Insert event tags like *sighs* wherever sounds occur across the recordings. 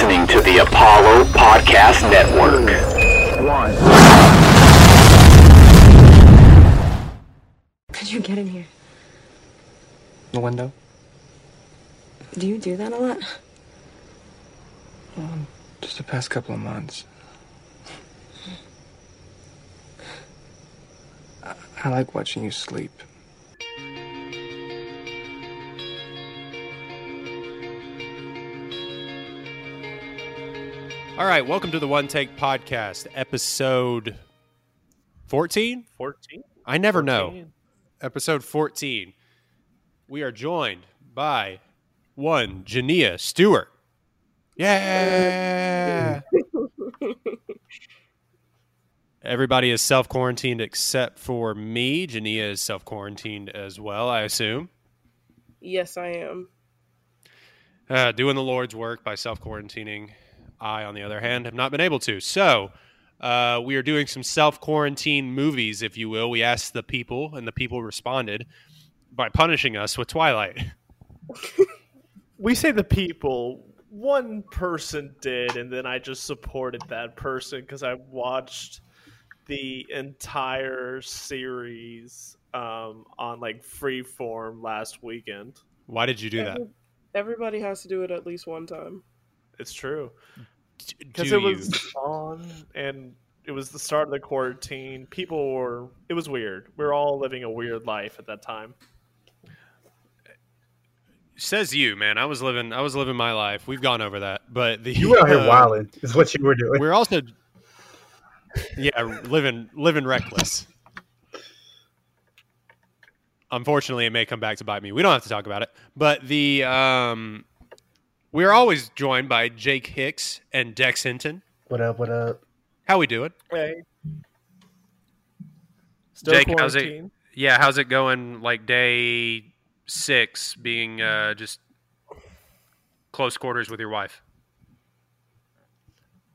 listening to the Apollo Podcast Network. One. How'd you get in here? The window? Do you do that a lot? Well, just the past couple of months. I, I like watching you sleep. All right, welcome to the One Take Podcast, episode 14? 14? I never know. Episode 14. We are joined by one, Jania Stewart. Yeah. Everybody is self quarantined except for me. Jania is self quarantined as well, I assume. Yes, I am. Uh, doing the Lord's work by self quarantining. I, on the other hand, have not been able to. So, uh, we are doing some self quarantine movies, if you will. We asked the people, and the people responded by punishing us with Twilight. *laughs* We say the people. One person did, and then I just supported that person because I watched the entire series um, on like Freeform last weekend. Why did you do that? Everybody has to do it at least one time. It's true because it was on and it was the start of the quarantine. People were. It was weird. We were all living a weird life at that time. Says you, man. I was living. I was living my life. We've gone over that, but the You were out here uh, wilding, is what you were doing. We're also, yeah, living living reckless. Unfortunately, it may come back to bite me. We don't have to talk about it, but the um, we're always joined by Jake Hicks and Dex Hinton. What up? What up? How we doing? Hey. Still Jake, how's it- Yeah, how's it going? Like day six, being uh, just close quarters with your wife.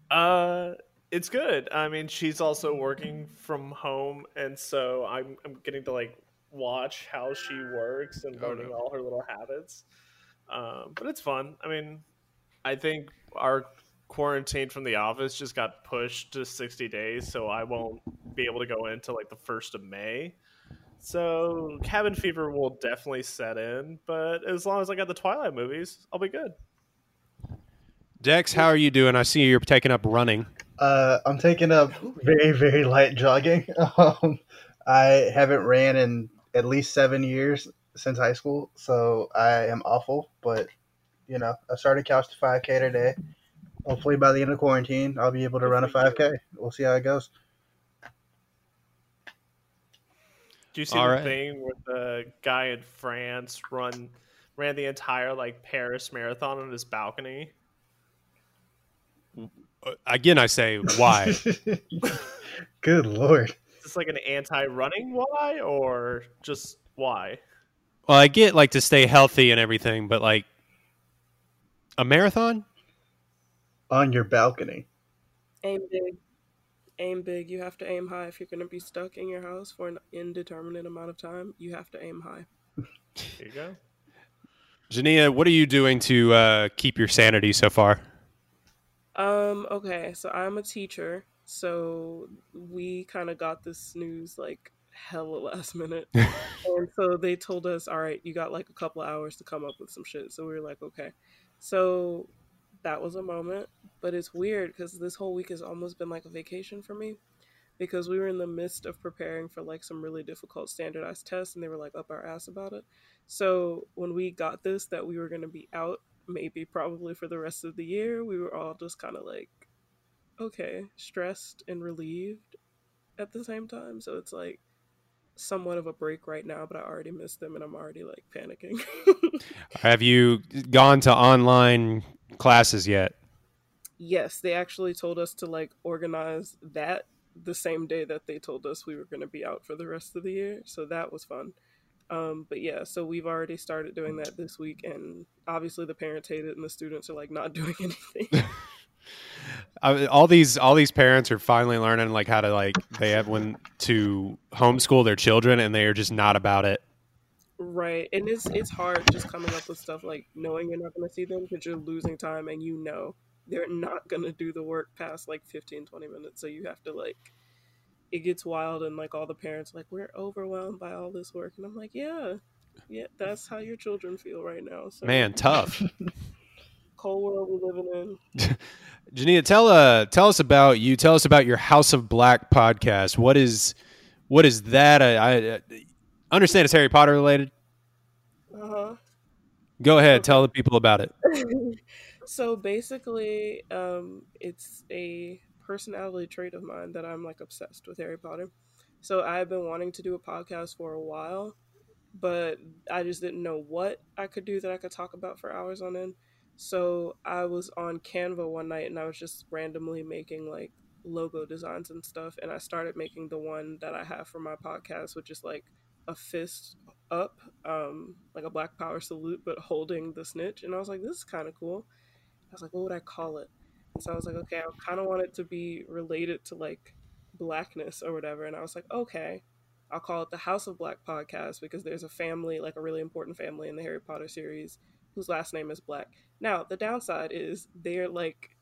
Uh, it's good. I mean, she's also working from home, and so I'm I'm getting to like watch how she works and Oh, learning no. all her little habits. Um, but it's fun. I mean, I think our quarantine from the office just got pushed to 60 days, so I won't be able to go into like the first of May. So cabin fever will definitely set in, but as long as I got the Twilight movies, I'll be good. Dex, how are you doing? I see you're taking up running. Uh, I'm taking up very, very light jogging. *laughs* Um, I haven't ran in at least seven years since high school, so I am awful. But you know, I started couch to 5K today. Hopefully, by the end of quarantine, I'll be able to run a 5K. We'll see how it goes. Do you see All the right. thing where the guy in France run ran the entire like Paris marathon on his balcony? Uh, Again, I say why. *laughs* *laughs* Good lord. Is this like an anti-running why or just why? Well, I get like to stay healthy and everything, but like a marathon? On your balcony. Aim big. Aim big. You have to aim high. If you're going to be stuck in your house for an indeterminate amount of time, you have to aim high. Here you go. Jania, what are you doing to uh, keep your sanity so far? Um, okay, so I'm a teacher, so we kind of got this news like hella last minute. *laughs* and so they told us, all right, you got like a couple of hours to come up with some shit. So we were like, okay. So that was a moment, but it's weird because this whole week has almost been like a vacation for me because we were in the midst of preparing for like some really difficult standardized tests and they were like up our ass about it. So when we got this that we were going to be out maybe probably for the rest of the year, we were all just kind of like okay, stressed and relieved at the same time. So it's like somewhat of a break right now, but I already missed them and I'm already like panicking. *laughs* Have you gone to online classes yet? yes, they actually told us to like organize that the same day that they told us we were going to be out for the rest of the year. So that was fun. Um, but yeah, so we've already started doing that this week, and obviously the parents hate it, and the students are like not *laughs* doing anything. *laughs* I, all these all these parents are finally learning like how to like they have when to homeschool their children and they are just not about it. right, and it's it's hard just coming up with stuff like knowing you're not going to see them because you're losing time, and you know they're not gonna do the work past like 15 20 minutes so you have to like it gets wild and like all the parents are like we're overwhelmed by all this work and i'm like yeah yeah that's how your children feel right now so Man, tough. *laughs* cold world we're living in *laughs* Jania, tell uh tell us about you. Tell us about your House of Black podcast. What is what is that? I, I understand it's Harry Potter related. uh-huh Go ahead, tell the people about it. *laughs* so basically, um, it's a personality trait of mine that I'm like obsessed with Harry Potter. So I've been wanting to do a podcast for a while, but I just didn't know what I could do that I could talk about for hours on end. So I was on Canva one night and I was just randomly making like logo designs and stuff. And I started making the one that I have for my podcast, which is like a fist up, um, like a Black Power salute, but holding the snitch. And I was like, this is kind of cool. I was like, what would I call it? And so I was like, okay, I kind of want it to be related to like blackness or whatever. And I was like, okay, I'll call it the House of Black podcast because there's a family, like a really important family in the Harry Potter series, whose last name is Black. Now, the downside is they're like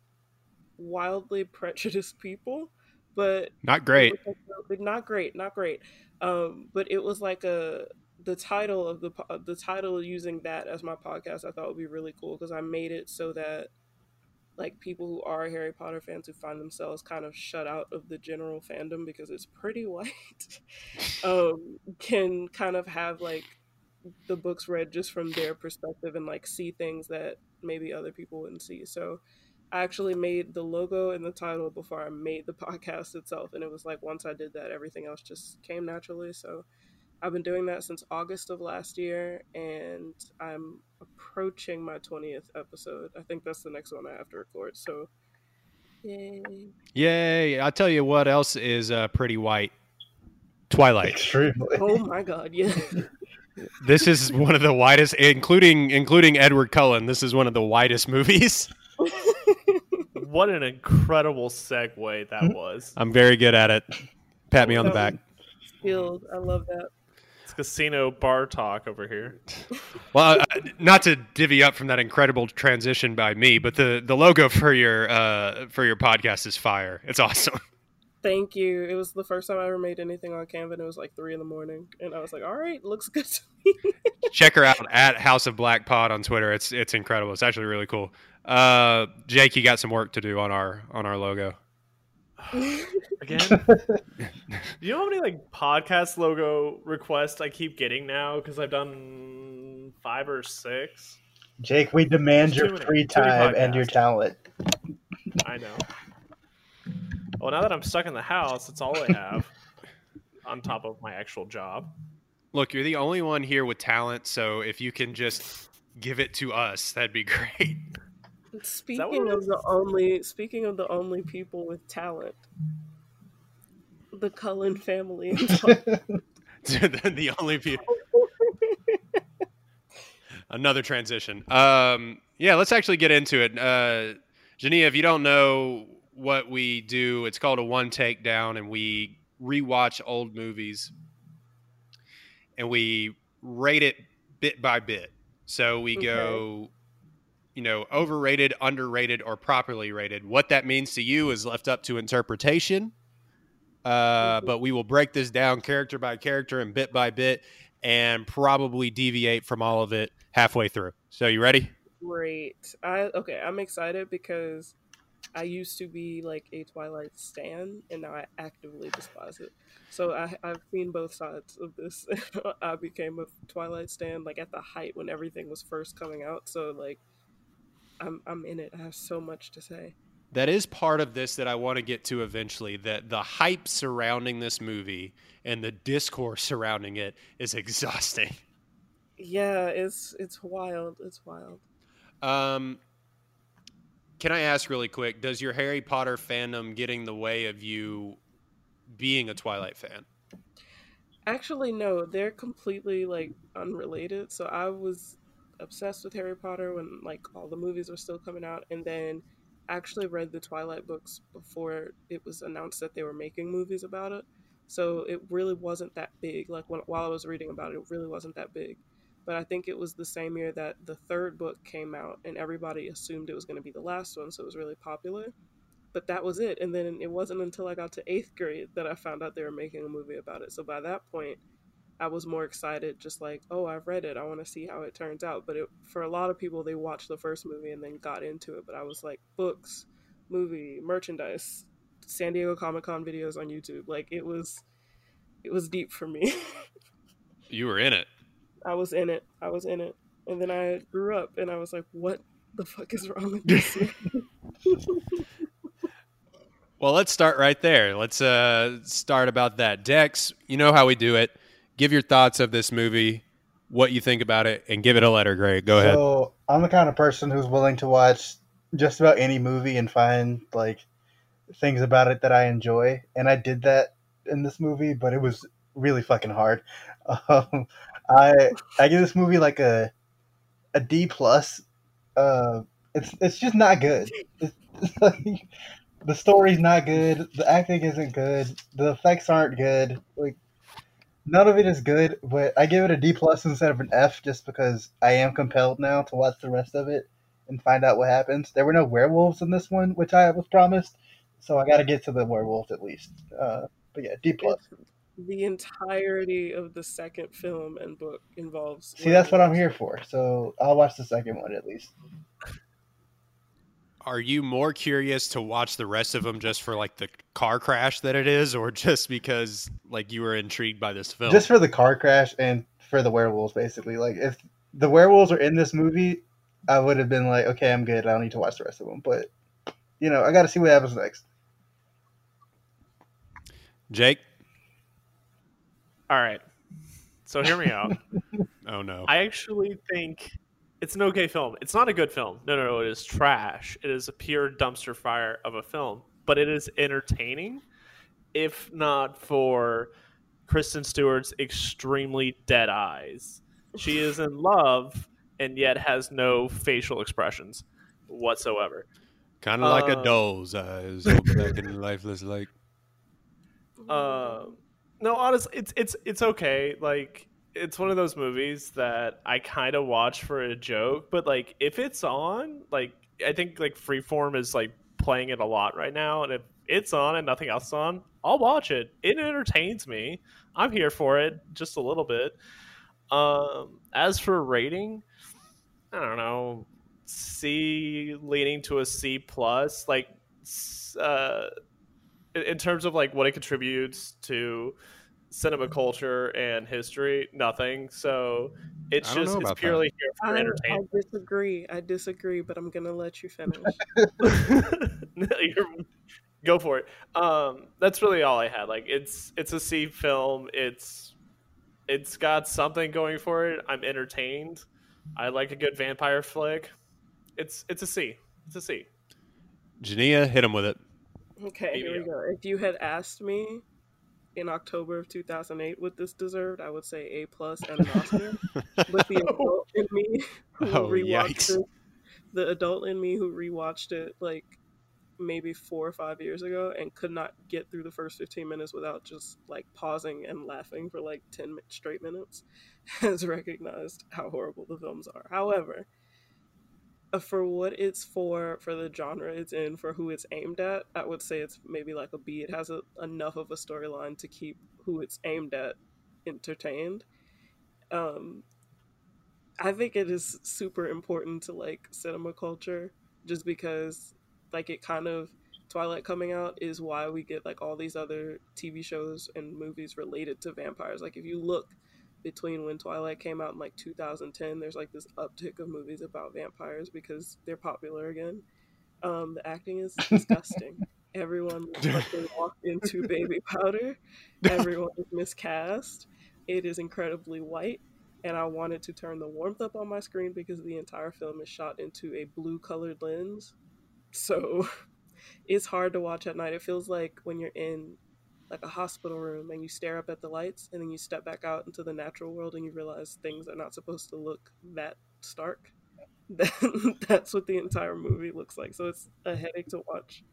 wildly *laughs* prejudiced people, but Not great. not great, not great. Um, but it was like a the title of the po- the title using that as my podcast. I thought would be really cool because I made it so that like people who are Harry Potter fans who find themselves kind of shut out of the general fandom because it's pretty *laughs* white, *laughs* um, can kind of have like the books read just from their perspective and like see things that maybe other people wouldn't see. So I actually made the logo and the title before I made the *laughs* podcast itself. And it was like once I did that, everything else just came naturally. So I've been doing that since August of last year, and I'm approaching my 20th episode. I think that's the next one I have to record. So, yay. Yay! I tell you what else is uh, pretty white. Twilight. Extremely. Oh my god, yeah. *laughs* This is one of the widest, including including Edward Cullen. This is one of the widest movies. *laughs* What an incredible segue that was. I'm very good at it. Pat me on the back. Skilled. I love that. It's casino bar talk over here. *laughs* Well, uh, not to divvy up from that incredible transition by me, but the the logo for your uh, for your podcast is fire. It's awesome. Thank you. It was the first time I ever made anything on Canva, and it was like three in the morning, and I was like, "All right, looks good to me." *laughs* Check her out at House of Black Pod on Twitter. It's it's incredible. It's actually really cool. Uh, Jake, you got some work to do on our on our logo. *sighs* Again? *laughs* Do you know how many like podcast logo requests I keep getting now? Because I've done five or six. Jake, we demand Too your many- free time and your talent. I know. Well, now that I'm stuck in the house, it's all I have *laughs* on top of my actual job. Look, you're the only one here with talent, so if you can just give it to us, that'd be *laughs* great. Speaking of the only, speaking of the only people with talent, the Cullen family. *laughs* the the only people. Another transition. Um, yeah, let's actually get into it. Uh, Jania, if you don't know what we do, it's called a one take down, and we rewatch old movies and we rate it bit by bit. So we go, you know, overrated, underrated, or properly rated. What that means to you is left up to interpretation. Uh, but we will break this down character by character and bit by bit and probably deviate from all of it halfway through. So, you ready? Great. I okay. I'm excited because I used to be like a Twilight stan, and now I actively despise it. So I, I've seen both sides of this. *laughs* I became a Twilight stan like at the height when everything was first coming out. So like, I'm I'm in it. I have so much to say. That is part of this that I want to get to eventually. That the hype surrounding this movie and the discourse *laughs* surrounding it is exhausting. Yeah, it's it's wild. It's wild. Um, can I ask really quick? Does your Harry Potter fandom get in the way of you being a Twilight fan? Actually, no, they're completely like unrelated. So I was obsessed with Harry Potter when like all the movies were still coming out, and then actually read the Twilight books before it was announced that they were making movies about it. So it really wasn't that big. Like when, while I was reading about it, it really wasn't that big. But I think it was the same year that the third book came out, and everybody assumed it was going to be the last one, so it was really popular. But that was it, and then it wasn't until I got to eighth grade that I found out they were making a movie about it. So by that point, I was more excited, just like, oh, I've read it, I want to see how it turns out. But it, for a lot of people, they watched the first movie and then got into it. But I was like, books, movie, merchandise, San Diego Comic Con videos on YouTube, like it was, it was deep for me. *laughs* You were in it. I was in it. I was in it. And then I grew up and I was like, what the fuck is wrong with this? *laughs* Well, let's start right there. Let's uh, start about that. Dex, you know how we do it. Give your thoughts of this movie, what you think about it, and give it a letter grade. Go ahead. So I'm the kind of person who's willing to watch just about any movie and find like things about it that I enjoy, and I did that in this movie, but it was really fucking hard. *laughs* Um, I I give this movie like a a D plus. Uh, it's it's just not good. It's, it's like, the story's not good. The acting isn't good. The effects aren't good. Like none of it is good. But I give it a D plus instead of an F just because I am compelled now to watch the rest of it and find out what happens. There were no werewolves in this one, which I was promised. So I got to get to the werewolves at least. Uh, but yeah, D plus. The entirety of the second film and book involves. See, that's what I'm here for. So I'll watch the second one at least. Are you more curious to watch the rest of them just for like the car crash that it is, or just because like you were intrigued by this film? Just for the car crash and for the werewolves, basically. Like if the werewolves are in this movie, I would have been like, okay, I'm good. I don't need to watch the rest of them. But you know, I got to see what happens next. Jake. All right. So hear me out. *laughs* Oh no. I actually think it's an okay film. It's not a good film. No, no, no. It is trash. It is a pure dumpster fire of a film. But it is entertaining, if not for Kristen Stewart's extremely dead eyes. She is in love and yet has no facial expressions whatsoever. kind of like a uh, doll's eyes, black and lifeless, like. Uh, *laughs* no, honestly, it's it's it's okay. Like it's one of those movies that I kind of watch for a joke, but like if it's on, like I think like Freeform is like playing it a lot right now, and if it's on and nothing else is on, I'll watch it. It entertains me. I'm here for it just a little bit. Um, as for rating, I don't know, C leaning to a C plus. Like, uh, in- in terms of like what it contributes to cinema culture and history, nothing. So it's just it's about that. purely here for I, I disagree. I disagree, but I'm gonna let you finish. *laughs* *laughs* No, go for it. Um, that's really all I had. Like it's it's a C film. It's it's got something going for it. I'm entertained. I like a good vampire flick. It's it's a C. It's a C. Jania, hit him with it. Okay, here we go. If you had asked me in October of 2008 what this deserved, I would say A plus and an Oscar. but the *laughs* oh. adult in me who Oh, rewatched yikes. it, the adult in me who rewatched it like maybe four or five years ago and could not get through the first 15 minutes without just like pausing and laughing for like 10 straight minutes *laughs* has recognized how horrible the films are. However, for what it's for, for the genre it's in, for who it's aimed at, I would say it's maybe like a B. It has a, enough of a storyline to keep who it's aimed at entertained. Um, I think it is super important to like cinema culture just because like it kind of Twilight coming out is why we get like all these other TV shows and movies related to vampires. Like if you look between when Twilight came out in like 2010, there's like this uptick of movies about vampires because they're popular again. Um, the acting is *laughs* disgusting. Everyone like walked into *laughs* baby powder. Everyone is miscast. It is incredibly white, and I wanted to turn the warmth up on my screen because the entire film is shot into a blue colored lens. So *laughs* it's hard to watch at night. It feels like when you're in like a hospital room and you stare up at the lights and then you step back out into the natural world and you realize things are not supposed to look that stark. *laughs* then That's what the entire movie looks like. So it's a headache to watch.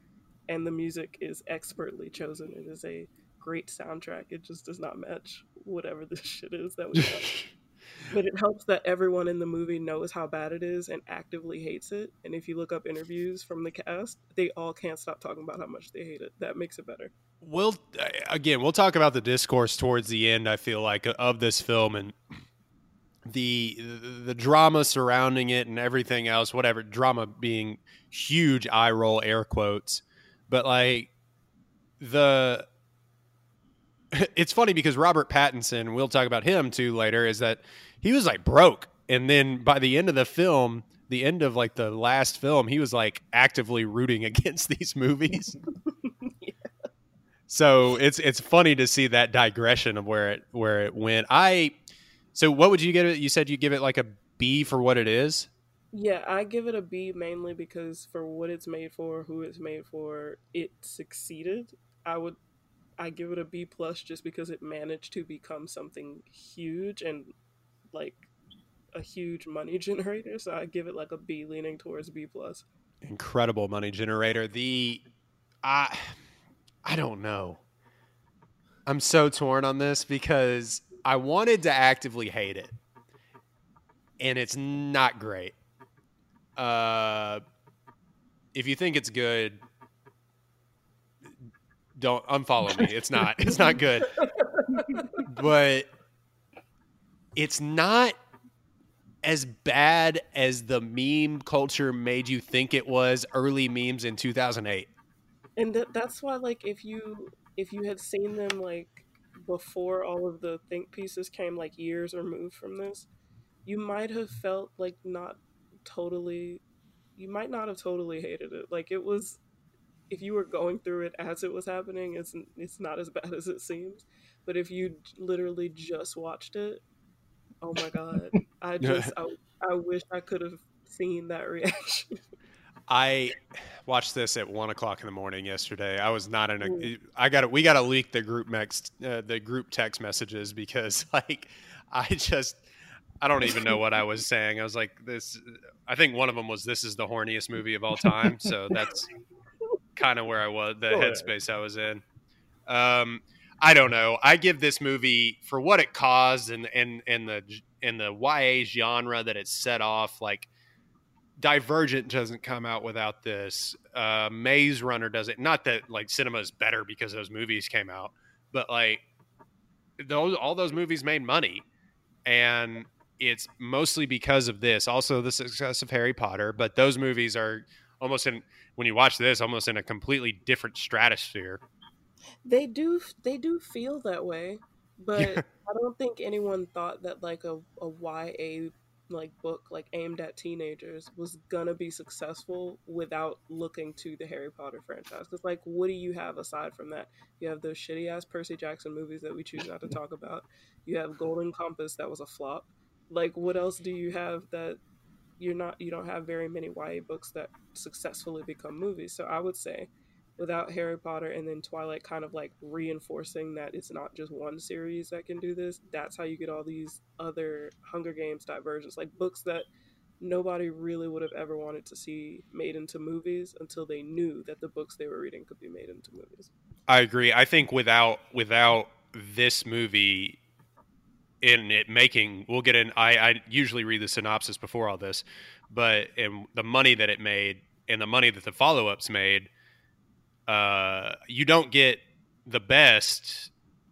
And the music is expertly chosen. It is a great soundtrack. It just does not match whatever this *laughs* shit is that we got. *laughs* but it helps that everyone in the movie knows how bad it is and actively hates it. And if you look up interviews from the cast, they all can't stop talking about how much they hate it. That makes it better. We'll uh, again, we'll talk about the discourse towards the end. I feel like of this film and the the drama surrounding it and everything else. Whatever drama being huge eye roll air quotes, but like the *laughs* it's funny because Robert Pattinson, we'll talk about him too later, is that he was like broke. And then by the end of the film, the end of like the last film, he was like actively rooting *laughs* against these movies. *laughs* So it's it's funny to see that digression of where it where it went. I so what would you give it? You said you give it like a B for what it is? Yeah, I give it a B mainly because for what it's made for, who it's made for, it succeeded. I would I give it a B plus just because it managed to become something huge and like a huge money *laughs* generator. So I give it like a B leaning towards B plus. Incredible money generator. The I I don't know. I'm so torn on this because I wanted to actively hate it. And it's not great. Uh if you think it's good, don't unfollow me. It's not. It's not good. but it's not as bad as the meme culture made you think it was early memes in 2008 and th- that's why like if you if you had seen them like before all of the think pieces came like years removed from this you might have felt like not totally you might not have totally hated it like it was if you were going through it as it was happening, it's it's not as *laughs* bad as it seems. But if you literally just watched it, oh my god, *laughs* I just I, I wish I could have seen that *laughs* reaction. I watched this at one o'clock in the morning yesterday. I was not in a. I Mm. I got we got to leak the group next uh, the group text messages because *laughs* like I just I don't even know what I was saying. I was like this. I think one of them was this is the horniest movie of all time. So that's kind of where I was, the headspace I was in. Um, I don't know. I give this movie for what it caused and and and the and the YA genre that it set off. Like Divergent doesn't come out without this. Uh, Maze Runner does it. Not that like cinema is better because those movies came out, but like those all those movies made money, and it's mostly because of this. Also, the success of Harry Potter, but those movies are almost in when you watch this almost in a completely different stratosphere. They do they do feel that way, *laughs* but yeah. I don't think anyone thought that like a, a YA like book like aimed at teenagers was gonna be successful without looking to the Harry Potter franchise. Because like, what do you have aside from that? You have those shitty ass Percy Jackson movies that we choose not to *laughs* talk about. You have Golden Compass that was a flop. Like, what else do you have that you're not you don't have very many YA books that successfully become movies. So I would say without Harry Potter and then Twilight kind of like reinforcing that it's not just one series that can do this, that's how you get all these other Hunger Games diversions, like books that nobody really would have ever wanted to see made into movies until they knew that the books they were reading could be made into movies. I agree. I think without without this movie in it making we'll get in I, I usually read the synopsis before all this but in the money that it made and the money that the follow-ups made uh, you don't get the best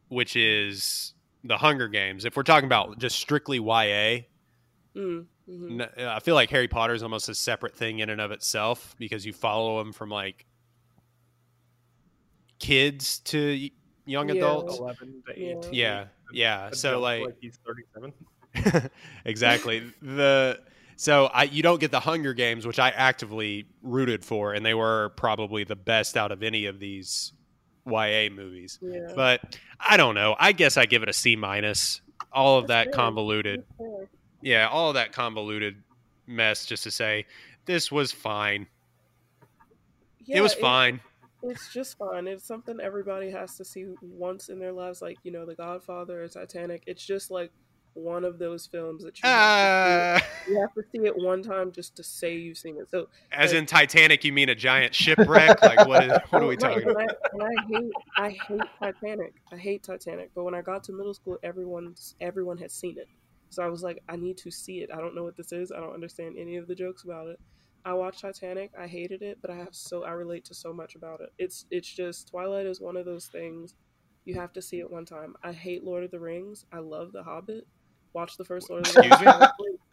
which is the hunger games if we're talking about just strictly ya mm, mm-hmm. i feel like harry potter is almost a separate thing in and of itself because you follow them from like kids to young yeah. adults 11 to 18 yeah yeah, yeah. so like, like he's 37 *laughs* exactly the so I you don't get the Hunger Games, which I actively rooted for, and they were probably the best out of any of these YA movies. Yeah. But I don't know. I guess I give it a C minus. All of that convoluted, yeah, all of that convoluted mess. Just to say, this was fine. Yeah, it was fine. It's just fine. It's something everybody has to see once in their lives, like you know, The Godfather or Titanic. It's just like one of those films that you, uh, have, to see ah. you have to see it one time just to say you've seen it. So, as like, in Titanic, you mean a giant shipwreck? like what? Is, what are we *laughs* talking right, about? And I, and I hate, I hate Titanic. I hate Titanic. But when I got to middle school, everyone's everyone had seen it. So I was like, I need to see it. I don't know what this is. I don't understand any of the jokes about it. I watched Titanic. I hated it, but I have so I relate to so much about it. It's it's just Twilight is one of those things you have to see it one time. I hate Lord of the Rings. I love The Hobbit. Watch the first Lord of the Excuse Rings.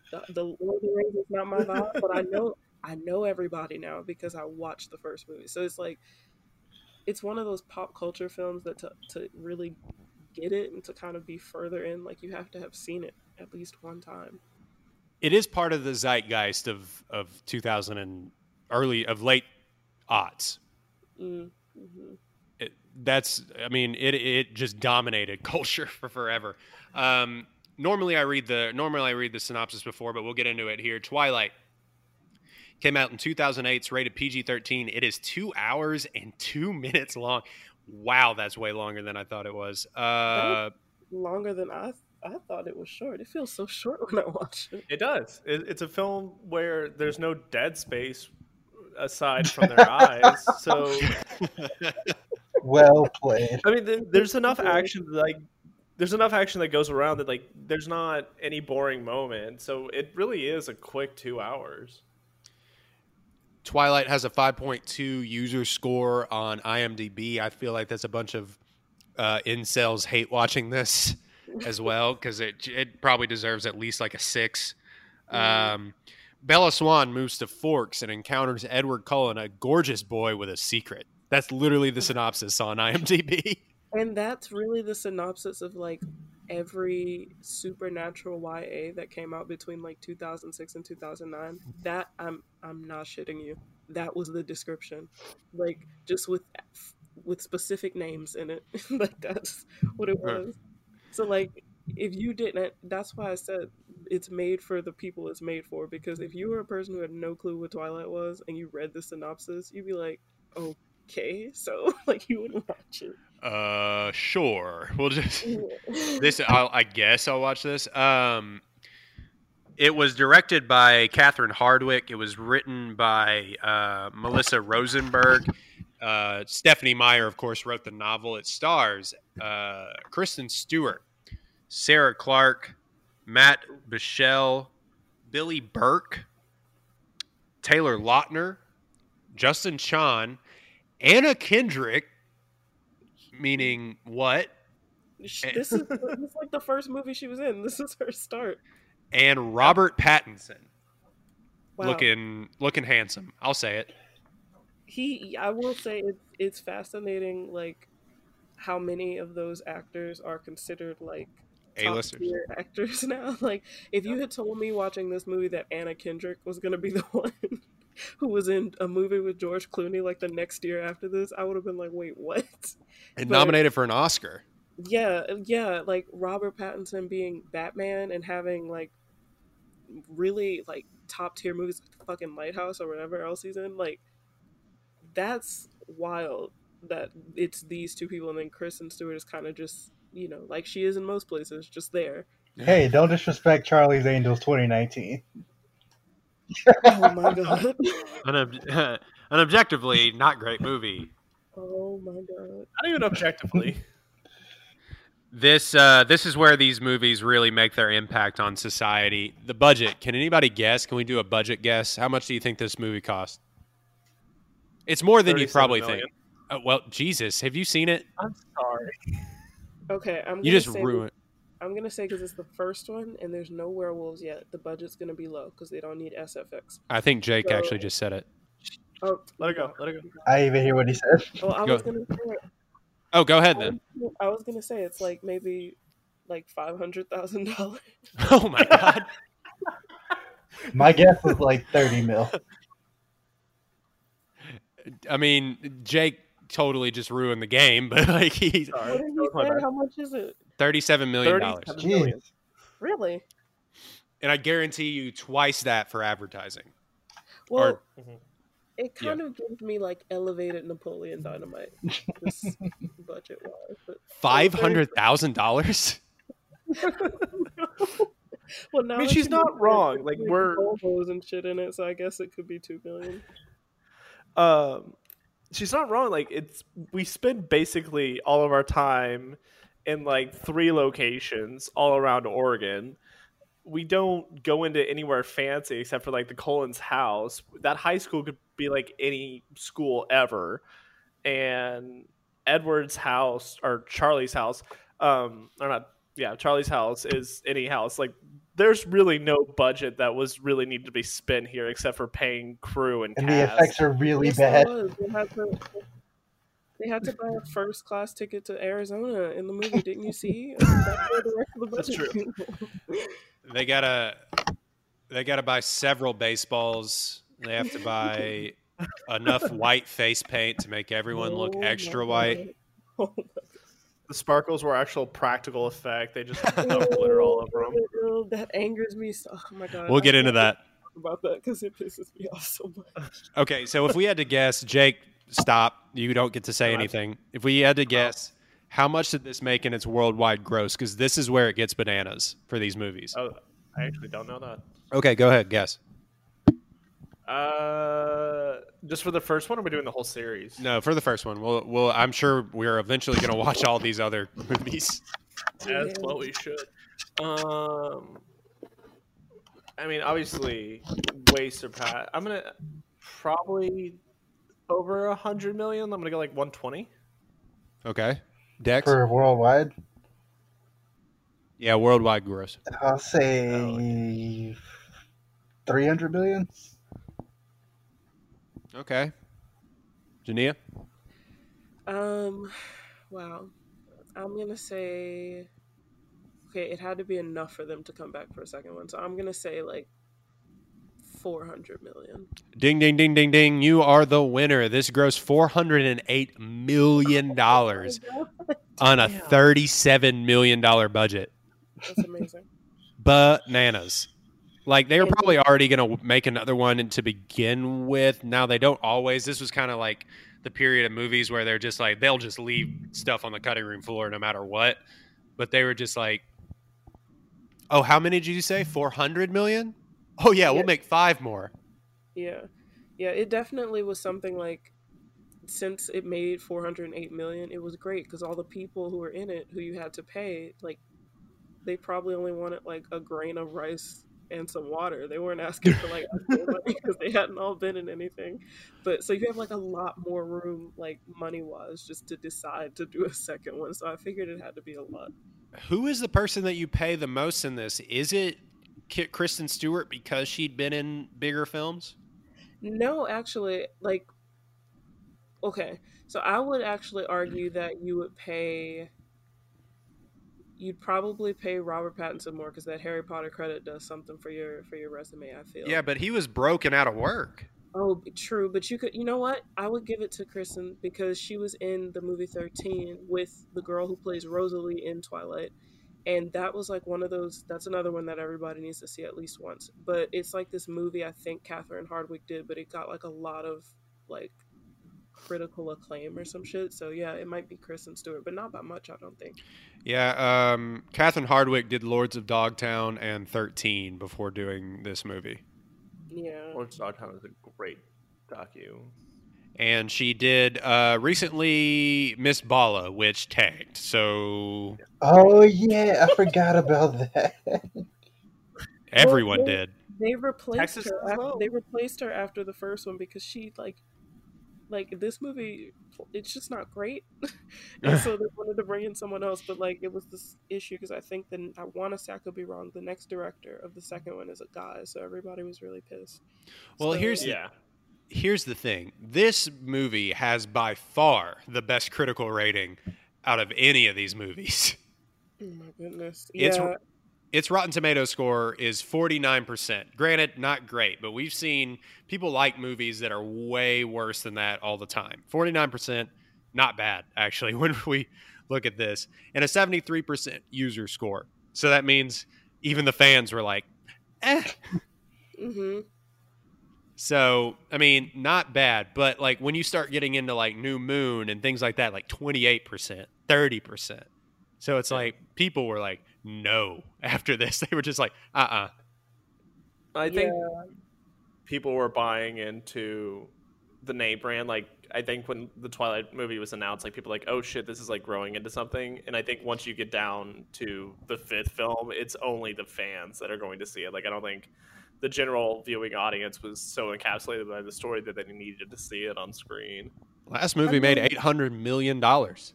The, the Lord of the Rings is not my vibe, but I know I know everybody now because I watched the first movie. So it's like it's one of those pop culture films that to, to really get it and to kind of be further in, like you have to have seen it at least one time. It is part of the zeitgeist of of 2000 and early of late aughts. Mm, hmm It, that's I mean it it just dominated *laughs* culture for forever. Um, normally I read the normally I read the synopsis before, but we'll get into it here. Twilight came out in 2008. It's rated PG-13. It is two hours and two minutes long. Wow, that's way longer than I thought it was. Uh, Longer than I I thought it was short. It feels so short when I watch it. It does. It, it's a film where there's no dead space aside from their eyes. So *laughs* Well played. I mean, there's enough action like there's enough action that goes around that like there's not any boring moment. So it really is a quick two hours. Twilight has a 5.2 user score on IMDb. I feel like that's a bunch of uh, incels hate watching this *laughs* as well because it it probably deserves at least like a six. Um, Bella Swan moves to Forks and encounters Edward Cullen, a gorgeous boy with a secret. That's literally the synopsis on IMDb. *laughs* And that's really the synopsis of like every supernatural YA that came out between like 2006 and 2009. That I'm I'm not shitting you. That was the description. Like just with with specific names in it. *laughs* like that's what it was. So like if you didn't that's why I said it's made for the people it's made for because if you were a person who had no clue what Twilight was and you read the synopsis, you'd be like, "Okay." *laughs* So like you wouldn't watch it. Uh, sure. *laughs* We'll just *laughs* this. I'll, I guess I'll watch this. Um, it was directed by Catherine Hardwicke. It was written by uh, Melissa Rosenberg. Uh, Stephenie Meyer, of course, wrote the novel. It stars uh, Kristen Stewart, Sarah Clarke, Matt Bushell, Billy Burke, Taylor Lautner, Justin Chon, Anna Kendrick, meaning what? This is *laughs* this is like the first movie she was in. This is her start. And Robert Pattinson, Wow. looking looking handsome. I'll say it. he I will say it's it's fascinating like how many of those actors are considered like A-listers. *laughs* actors now. Like if you had told me watching this movie that Anna Kendrick was gonna be the *laughs* one *laughs* who was in a movie with George Clooney like the next year after this, I would have been like, wait, what? And But- nominated for an Oscar. Yeah, yeah, like Robert Pattinson being Batman and having like really like top tier movies, like fucking Lighthouse or whatever else he's in. Like that's wild that it's these two people and then Kristen Stewart is kind of just you know like she is in most places, just there. Hey, don't disrespect Charlie's Angels 2019. Oh my god! *laughs* An, ob- *laughs* an objectively not great movie. Oh my god! Not even objectively. *laughs* This uh, this is where these movies really make their impact on society. The budget. Can anybody guess? Can we do a budget guess? How much do you think this movie cost? It's more than you probably million. think. Uh, well, Jesus, have you seen it? I'm sorry. Okay, I'm You just say ruined. I'm gonna say because it's the first one and there's no werewolves yet. The budget's gonna be low because they don't need SFX. I think Jake So- actually just said it. Oh, let it go. Let it go. I even hear what he said. Well, I Go. was gonna say Oh, go ahead I then. was, I was gonna say it's like maybe like five hundred thousand dollars. *laughs* Oh my god. *laughs* My guess was like 30 mil. I mean, Jake totally just ruined the game, *laughs* but like he's Sorry. What did he say? How much is it? Thirty-seven million dollars, 37 million. Jeez. Really? and I guarantee you twice that for advertising. Well, Mhm. it kind of gives me like elevated Napoleon Dynamite, just *laughs* budget wise. Five hundred thousand dollars. *laughs* well, now I mean, that she's not mention wrong. it's Like, we're- Volvos and shit in it, so I guess it could be two million. um, she's not wrong. Like it's we spend basically all of our time in like three locations all around Oregon, we don't go into anywhere fancy except for like the Cullens house. That high school could be like any school ever, and Edward's house or Charlie's house, um, or not, yeah, Charlie's house is any house. Like, there's really no budget that was really needed to be spent here except for paying crew and, And the effects are really Yes, bad. it was. They had to. They had to buy a first class ticket to Arizona in the movie, didn't you see? That's where the rest of the That's budget true. They gotta they gotta buy several baseballs. They have to *laughs* buy enough white face paint to make everyone look Oh extra white. *laughs* Oh the sparkles were actual practical effect. They just my oh, glitter all over them. God. Oh, that angers me. So, oh my god. We'll get into that. about that because it pisses me off so much. Okay, so if we had to guess, Jake, stop. You don't get to say anything. If we had to guess, how much did this make in its worldwide gross? Because this is where it gets bananas for these movies. Oh, I actually don't know that. Okay, go ahead, guess. Uh, just for the first one, or are we doing the whole series? No, for the first one. We'll, we'll I'm sure we're eventually going to watch all these other *laughs* movies. That's what we should. Um, I mean, obviously, way surpass. I'm gonna probably over a hundred million. I'm gonna go like 120. Okay, Dex. For worldwide, Yeah, worldwide gross. I'll say 300 million. Okay, Jania. Um, wow. I'm gonna say, okay, it had to be enough for them to come back for a second one. So I'm gonna say like 400 million. Ding, ding, ding, ding, ding. You are the winner. This grossed $408 million *laughs* on a $37 million budget. That's amazing. *laughs* Bananas. Like, they were probably already going to make another one to begin with. Now, they don't always. This was kind of like the period of movies where they're just like, they'll just leave stuff on the cutting room floor no matter what. But they were just like, oh, how many did you say? 400 million? Oh, yeah, we'll Yeah. make five more. Yeah. Yeah, it definitely was something like since it made 408 million, it was great because all the people who were in it who you had to pay, like, they probably only wanted like a grain of rice and some water. They weren't asking for like because *laughs* they hadn't all been in anything. But so you have like a lot more room, like money wise, just to decide to do a second one. So I figured it had to be a lot. Who is the person that you pay the most in this? Is it Kristen Stewart because she'd been in bigger films? No, actually, like, okay. So I would actually argue that you would pay. You'd probably pay Robert Pattinson more because that Harry Potter credit does something for your for your resume. I feel. Yeah, but he was broken out of work. Oh, true. But you could. You know what? I would give it to Kristen because she was in the movie Thirteen with the girl who plays Rosalie in Twilight, and that was like one of those. That's another one that everybody needs to see at least once. But it's like this movie I think Catherine Hardwicke did, but it got like a lot of like critical acclaim or some shit. So yeah, it might be Kristen Stewart, but not by much, I don't think. Yeah, um, Catherine Hardwicke did Lords of Dogtown and 13 before doing this movie. Yeah. Lord's of Dogtown is a great docu. And she did uh, recently Miss Bala, which tanked. So Oh yeah, I forgot about that. *laughs* everyone Well, did. They replaced Texas her. After, well. They replaced her after the first one because she like, like this movie. It's just not great, *laughs* and so they *laughs* wanted to bring in someone else. But like, it was this issue because I think the I want to say I could be wrong. The next director of the second one is a guy, so everybody was really pissed. Well, So- here's Yeah. Here's the thing. This movie has by far the best critical rating out of any of these movies. *laughs* Oh my goodness! It's- yeah, its Rotten Tomato score is 49%. Granted, not great, but we've seen people like movies that are way worse than that all the time. 49%, not bad, actually, *laughs* when we look at this. And a 73% user score. So that means even the fans were like, eh. hmm So, I mean, not bad, but like when you start getting into like New Moon and things like that, like 28%, 30%. So it's like people were like, no, *laughs* after this. They were just like, uh uh I think people were buying into the name brand. Like I think when the Twilight movie was announced, like people were like, oh shit, this is like growing into something. And I think once you get down to the fifth film, it's only the fans that are going to see it. Like I don't think the general viewing audience was so encapsulated by the story that they needed to see it on screen. Last movie made eight hundred million dollars.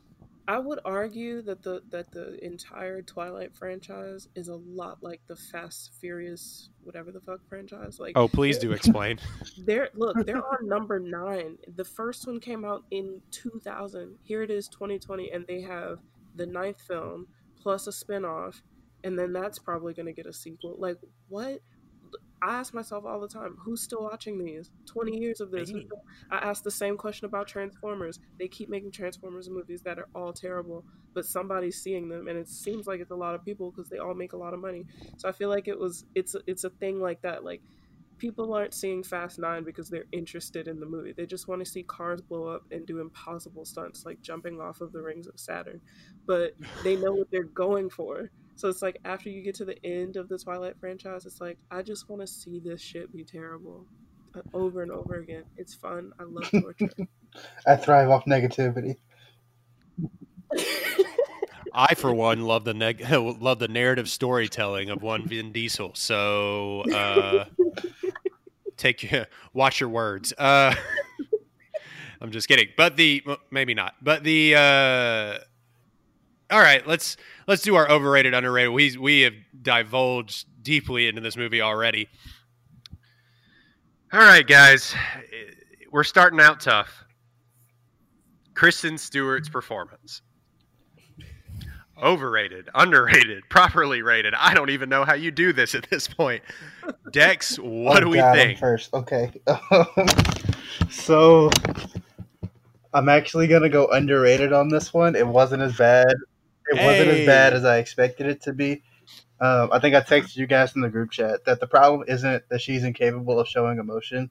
I would argue that the that the entire Twilight franchise is a lot like the Fast Furious whatever the fuck franchise. Like Oh, please do *laughs* explain. they're look, there are number nine. The first one came out in two thousand. Here it is, twenty twenty, and they have the ninth film plus a spin-off, and then that's probably gonna get a sequel. Like what? I ask myself all the time, who's still watching these? 20 years of this. still- I ask the same question about Transformers. They keep making Transformers movies that are all terrible, but somebody's seeing them, and it seems like it's a lot of people because they all make a lot of money. So I feel like it was it's it's a thing like that. Like people aren't seeing Fast Nine because they're interested in the movie. They just want to see cars blow up and do impossible stunts like jumping off of the rings of Saturn. But they know what they're going for. So it's like after you get to the end of the Twilight franchise, it's like I just want to see this shit be terrible uh, over and over again. It's fun. I love torture. *laughs* I thrive off negativity. *laughs* I, for one, love the neg- *laughs* love the narrative storytelling of one Vin Diesel. So uh, take your watch your words. Uh, I'm just kidding, but the maybe not. But the uh, all right, let's let's do our overrated, underrated. We we have divulged deeply into this movie already. All right, guys, we're starting out tough. Kristen Stewart's performance overrated, underrated, *laughs* properly rated. I don't even know how you do this at this point. Dex, what Oh, do we God, I'm think? First, okay. *laughs* so I'm actually gonna go underrated on this one. It wasn't as bad. It wasn't as bad as I expected it to be. Um, I think I texted you guys in the group chat that the problem isn't that she's incapable of showing emotion.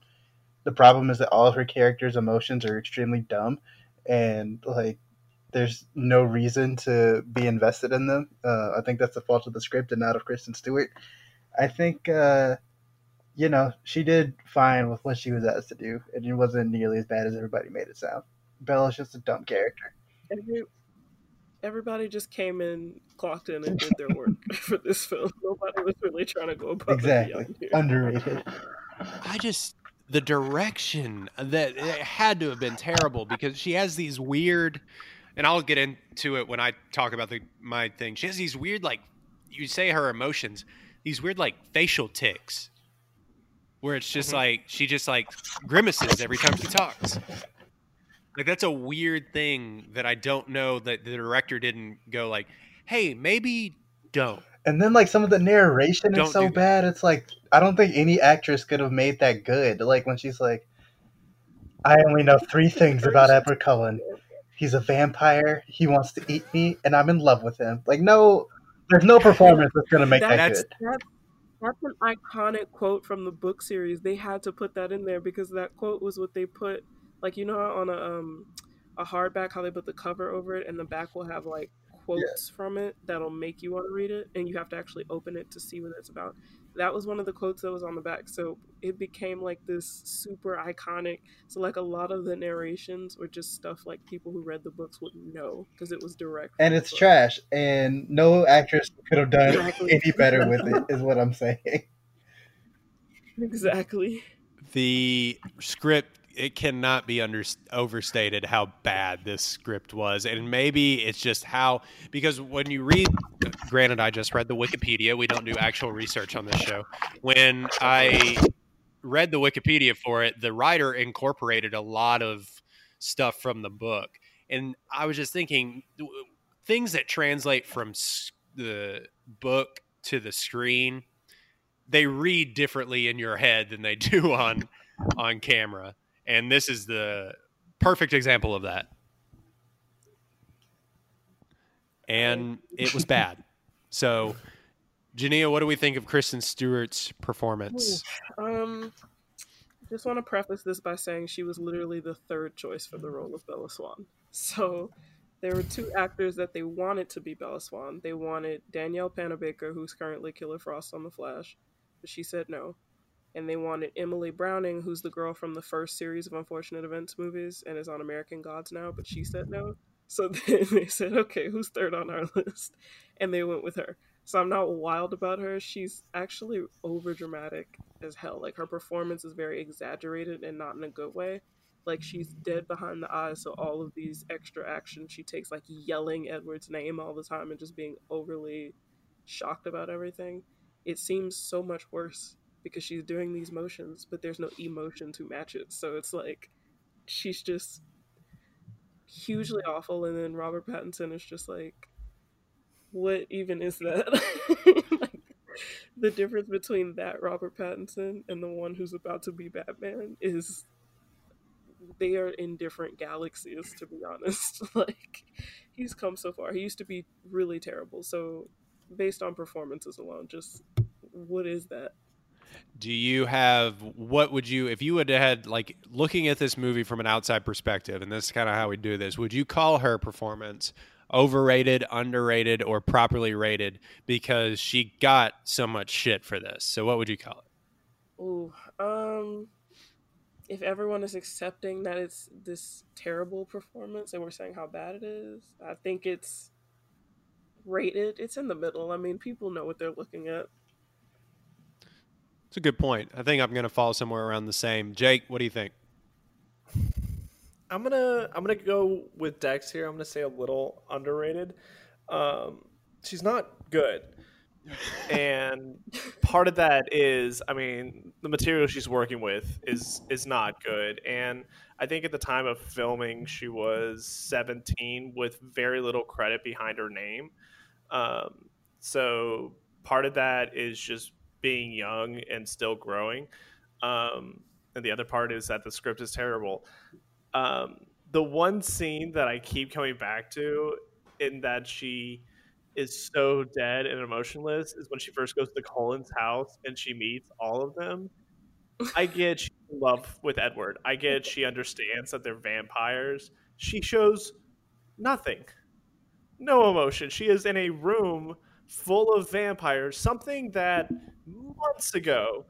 The problem is that all of her characters' emotions are extremely dumb, and like there's no reason to be invested in them. Uh, I think that's the fault of the script and not of Kristen Stewart. I think uh, you know she did fine with what she was asked to do, and it wasn't nearly as bad as everybody made it sound. Bella's just a dumb character. Every, everybody just came in, clocked in, and did their work *laughs* for this film. Nobody was really trying to go above and Exactly, beyond here. underrated. I just the direction that it had to have been terrible because she has these weird and I'll get into it when I talk about the my thing. She has these weird like you say her emotions, these weird like facial ticks. Where it's just mm-hmm. like she just like grimaces every time she talks. Like that's a weird thing that I don't know that the director didn't go like, "Hey, maybe don't." And then like some of the narration Don't is so bad. It's like I don't think any actress could have made that good. Like when she's like, "I only know three things about Edward Cullen. He's a vampire. He wants to eat me, and I'm in love with him." Like no, there's no performance that's gonna make that That's- good. That, that's an iconic quote from the book series. They had to put that in there because that quote was what they put, like you know, how on a um a hardback, how they put the cover over it, and the back will have like quotes from it that'll make you want to read it, and you have to actually open it to see what it's about. That was one of the quotes that was on the back, so it became like this super iconic. So like a lot of the narrations were just stuff like people who read the books would know because it was direct. And it's book. trash, and no actress could have done Exactly. any better with it. Is what I'm *laughs* saying. Exactly. the script it cannot be under overstated how bad this script was. And maybe it's just how because when you read granted i just read the wikipedia. We don't do actual research on this show. When i read the wikipedia for it the writer incorporated a lot of stuff from the book. And i was just thinking things that translate from the book to the screen they read differently in your head than they *laughs* do on on camera and this is the perfect example of that and it was bad so Jania, what do we think of Kristen Stewart's performance? Um, I just want to preface this by saying she was literally the third choice for the role of Bella Swan. So there were two actors that they wanted to be Bella Swan. They wanted Danielle Panabaker, who's currently Killer Frost on The Flash, but she said no. And they wanted Emily Browning, who's the girl from the first series of Unfortunate Events movies and is on American Gods now, but she said no. So *laughs* then they said, okay, who's third on our *laughs* list? And they went with her. So I'm not wild about her. She's actually over dramatic as hell. Like her performance is very exaggerated and not in a good way. Like she's dead behind the eyes, so all of these extra action she takes, like yelling Edward's name all the time and just being overly shocked about everything. It seems so much worse because she's doing these motions, but there's no emotion to match it. So it's like she's just hugely awful, and then Robert Pattinson is just like, what even is that? *laughs* like, the difference between that Robert Pattinson and the one who's about to be Batman is they are in different galaxies to be honest *laughs* like he's come so far he used to be really terrible so based on performances alone just what is that Do you have what would you if you would have had like looking at this movie from an outside perspective, and this is kind of how we do this, would you call her performance overrated, underrated, or properly rated because she got so much shit for this? So what would you call it? Ooh, um, if everyone is accepting that it's this terrible performance and we're saying how bad it is, I think it's rated. It's in the middle. I mean, people know what they're looking at. A good point. I think I'm going to fall somewhere around the same. Jake, what do you think? I'm gonna I'm gonna go with Dex here. I'm gonna say a little underrated. Um, she's not good, and part of that is, I mean, the material she's working with is is not good. And I think at the time of filming, she was 17 with very little credit behind her name. Um, so part of that is just being young and still growing. Um, and the other part is that the script is terrible. Um, the one scene that I keep coming back to, in that she is so dead and emotionless, is when she first goes to Cullen's house and she meets all of them. I *laughs* get she's in love with Edward. I get she understands that they're vampires. She shows nothing, no emotion. She is in a room full of vampires, something that months ago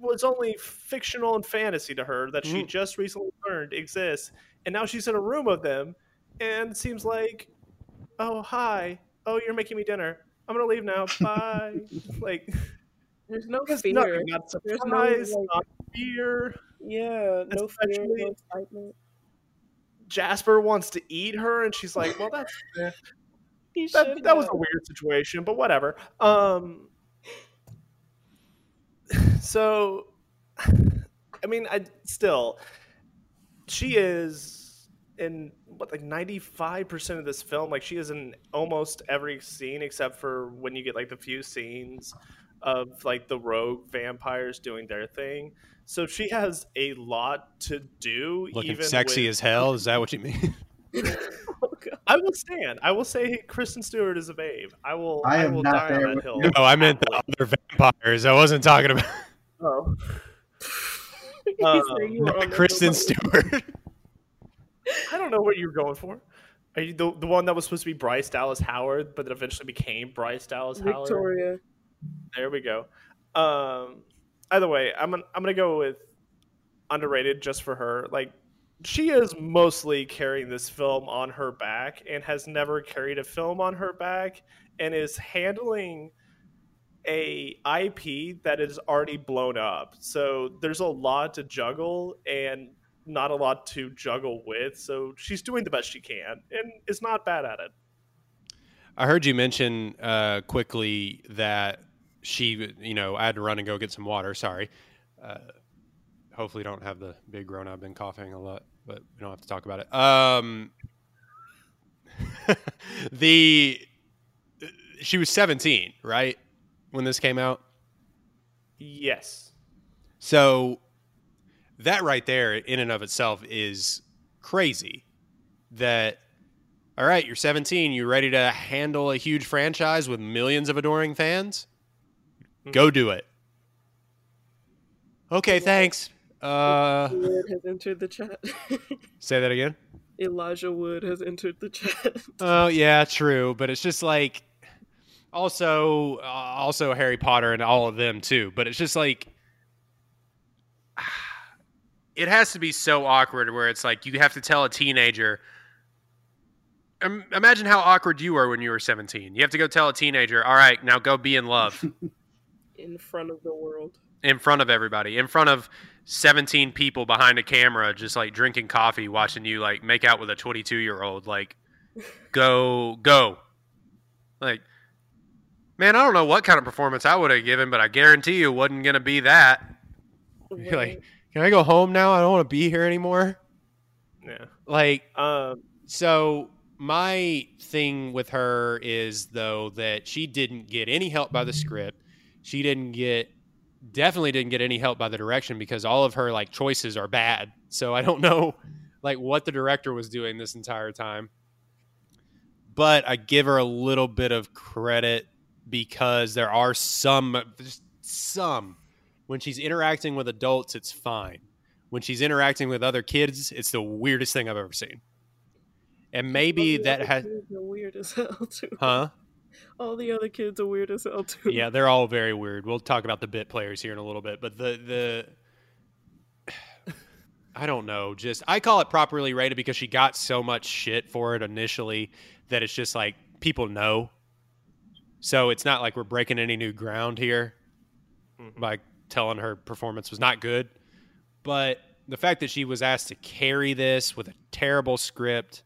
was only fictional and fantasy to her that she Mm. just recently learned exists. And now she's in a room of them and seems like, oh, hi. Oh, you're making me dinner. I'm going to leave now. *laughs* Bye. like, There's no there's fear. nothing. Not There's no, like- not fear. Yeah, no fear, no excitement. Jasper wants to eat her, and she's like, well, that's He that, that was a weird situation, but whatever. Um, *sighs* so, *sighs* I mean, I still, she is in what like ninety five percent of this film. Like she is in almost every scene except for when you get like the few scenes of like the rogue vampires doing their thing. So she has a lot to do. Looking even sexy with- as hell? Is that what you mean? *laughs* I will stand. I will say Kristen Stewart is a babe. I will. I I, am will not die there on that hill. you. no, I meant the other vampires. I wasn't talking about Oh. *laughs* *laughs* Uh, said you were on the Kristen. Stewart. *laughs* I don't know what you're going for. Are you the, the one that was supposed to be Bryce Dallas Howard, but that eventually became Bryce Dallas Howard? Victoria. There we go. Um, either way, I'm gonna, I'm gonna go with underrated just for her. Like she is mostly carrying this film on her back and has never carried a film on her back and is handling a IP that is already blown up. So there's a lot to juggle and not a lot to juggle with. So she's doing the best she can and is not bad at it. I heard you mention uh, quickly that she, you know, I had to run and go get some water. Sorry. Uh, hopefully, don't have the big groan. I've been coughing a lot, but we don't have to talk about it. Um, *laughs* the she was 17, right, when this came out. Yes. So that right there, in and of itself, is crazy. That all right, you're 17, you're ready to handle a huge franchise with millions of adoring fans? Go do it. Okay, thanks. Uh, Wood has entered the chat. *laughs* say that again. Elijah Wood has entered the chat. Oh yeah, true, but it's just like also uh, also Harry Potter and all of them too. But it's just like *sighs* it has to be so awkward where it's like you have to tell a teenager. Im- Imagine how awkward you were when you were 17. You have to go tell a teenager, all right, now go be in love *laughs* in front of the world. in front of everybody, in front of 17 people behind a camera, just like drinking coffee, watching you like make out with a 22 year old. Like, *laughs* go, go. Like, man, I don't know what kind of performance I would have given, but I guarantee you it wasn't going to be that. You're like, can I go home now? I don't want to be here anymore. Yeah. Like, Um. so my thing with her is though that she didn't get any help by the script. She didn't get definitely didn't get any help by the direction because all of her like choices are bad. So I don't know like what the director was doing this entire time. But I give her a little bit of credit because there are some just some when she's interacting with adults it's fine. When she's interacting with other kids, it's the weirdest thing I've ever seen. And maybe that has weird as hell too. huh? All the other kids are weird as hell too. yeah, they're all very weird. We'll talk about the bit players here in a little bit, but the the *sighs* I don't know. Just I call it properly rated because she got so much shit for it initially that it's just like people know. So it's not like we're breaking any new ground here mhm. by telling her performance was not good. But the fact that she was asked to carry this with a terrible script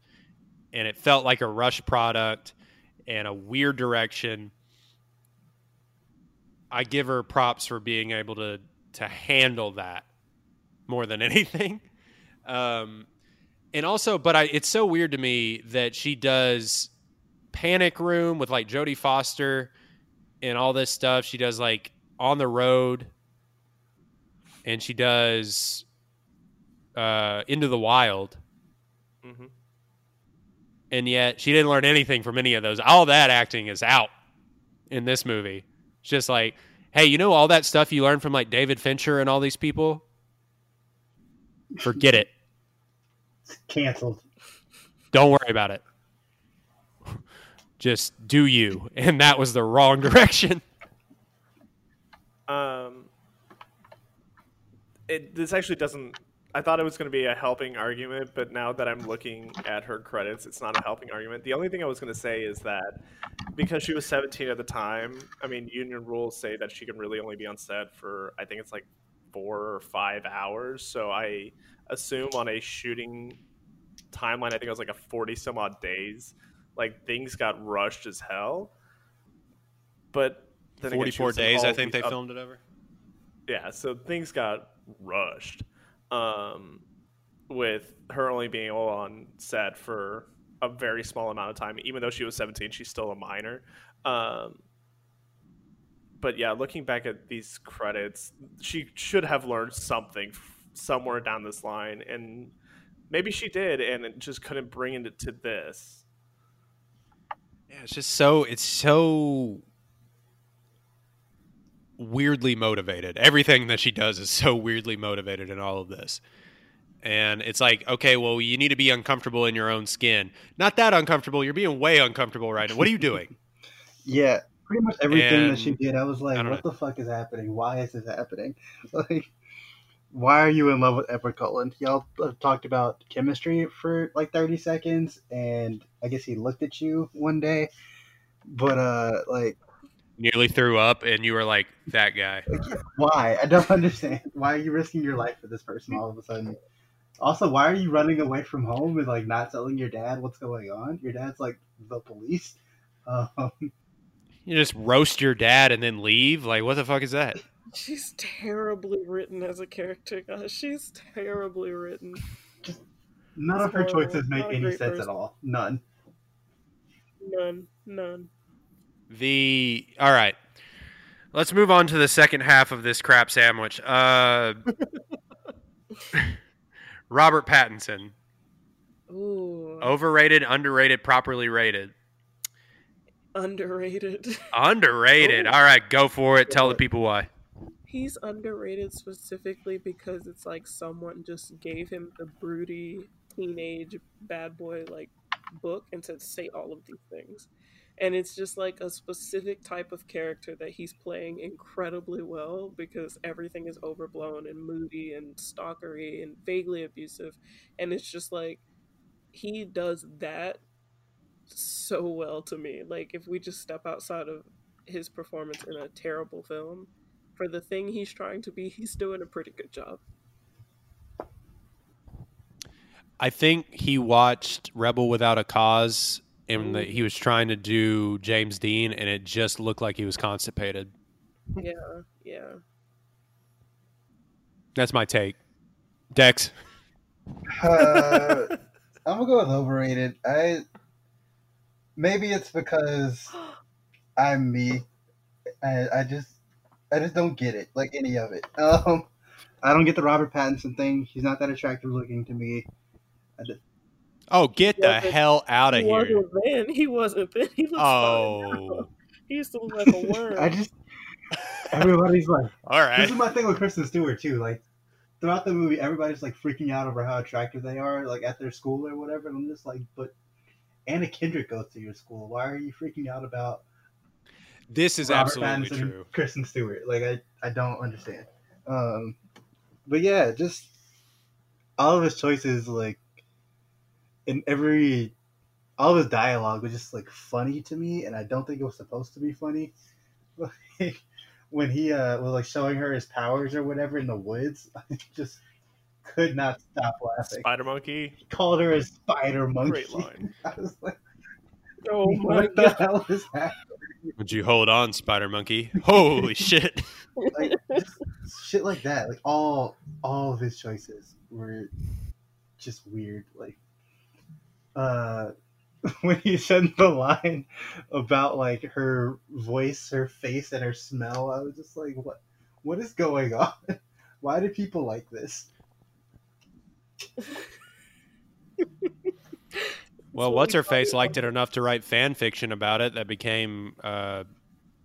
and it felt like a rush product and a weird direction, I give her props for being able to to handle that more than *laughs* anything. Um, and also, but I, it's so weird to me that she does Panic Room with like Jodie Foster and all this stuff. She does like On the Road, and she does uh, Into the Wild, Mhm. And yet she didn't learn anything from any of those. All that acting is out in this movie. It's just like, hey, you know all that stuff you learned from like David Fincher and all these people? Forget it. It's Canceled. Don't worry about it. Just do you. And that was the wrong *laughs* direction. Um, it this actually doesn't. I thought it was going to be a helping argument, but now that I'm looking at her credits, it's not a helping argument. The only thing I was going to say is that because she was 17 at the time, I mean, union rules say that she can really only be on set for I think it's like four or five hours. So I assume on a shooting timeline, I think it was like a 40 some odd days. Like things got rushed as hell. But then again, 44 was days, I think they filmed it over. yeah so things got rushed um with her only being on set for a very small amount of time. Even though she was 17 she's still a minor. Um but yeah looking back at these credits she should have learned something somewhere down this line. And maybe she did and it just couldn't bring it to this. Yeah, it's just so it's so weirdly motivated. Everything that she does is *laughs* so weirdly motivated in all of this. And it's like, okay, well, you need to be uncomfortable in your own skin. Not that uncomfortable. You're being way uncomfortable right now. What are you doing? *laughs* Yeah, pretty much everything that she did, I was like, I don't what the fuck is happening? Why is this happening? *laughs* Like, why are you in love with Edward Cullen? Y'all talked about chemistry for like 30 seconds, and I guess he looked at you one day, but, uh, like, Nearly threw up, and you were like, that guy. why? I don't *laughs* understand. Why are you risking your life for this person all of a sudden? Also, why are you running away from home and like not telling your dad what's going on? Your dad's like the police. Um, You just roast your dad and then leave? Like, what the fuck is that? She's terribly written as a character, guys. She's terribly written. none of her Horrible. choices make any great sense at all. None. None. None. The all right. Let's move on to the second half of this crap sandwich. Uh, *laughs* Robert Pattinson, Ooh. overrated, underrated, properly rated. Underrated. *laughs* Underrated. Ooh. All right, go for it. Tell the people why. He's underrated specifically because it's like someone just gave him the broody teenage bad boy like book and said say all of these things. And it's just like a specific type of character that he's playing incredibly well because everything is overblown and moody and stalkery and vaguely abusive. And it's just like he does that so well to me. Like if we just step outside of his performance in a terrible film for the thing he's trying to be *laughs* he's doing a pretty good job. I think he watched Rebel Without a Cause and that he was trying to do James Dean and it just looked like he was constipated. yeah yeah That's my take. Dex. Uh, *laughs* I'm gonna go with overrated. I maybe it's because *gasps* I'm me. I, I just I just don't get it, like any of it. *laughs* Um, I don't get the Robert Pattinson thing. He's not that attractive looking to me. I just, Oh, get the hell out of he here. wasn't then he wasn't then he looks *laughs* fine. Oh. *laughs* he used to look like a *laughs* worm I just everybody's like All right. this is my thing with Kristen Stewart too. Like throughout the movie, everybody's like freaking out over how attractive they are, like at their school or whatever. And I'm just like, but Anna Kendrick goes to your school. Why are you freaking out about This is Robert absolutely Pattinson, true. Kristen Stewart. Like I, I don't understand. Um, but yeah, just all of his choices, like in every, all of his dialogue was just like funny to me, and I don't think it was supposed to be funny. *laughs* Like when he uh was like showing her his powers or whatever in the woods, *laughs* I just could not stop laughing. Spider Monkey. He called her a spider monkey. Great line. *laughs* I was like, oh my what the god hell is that? Would you hold on, Spider Monkey? Holy shit. like shit like that. Like all all of his choices were just weird. Like uh *laughs* when he said the line about like her voice, her face, and her smell, I was just like, what what is going on? *laughs* Why do people like this? *laughs* Well, what's her face liked it enough to write fan fiction about it that became uh,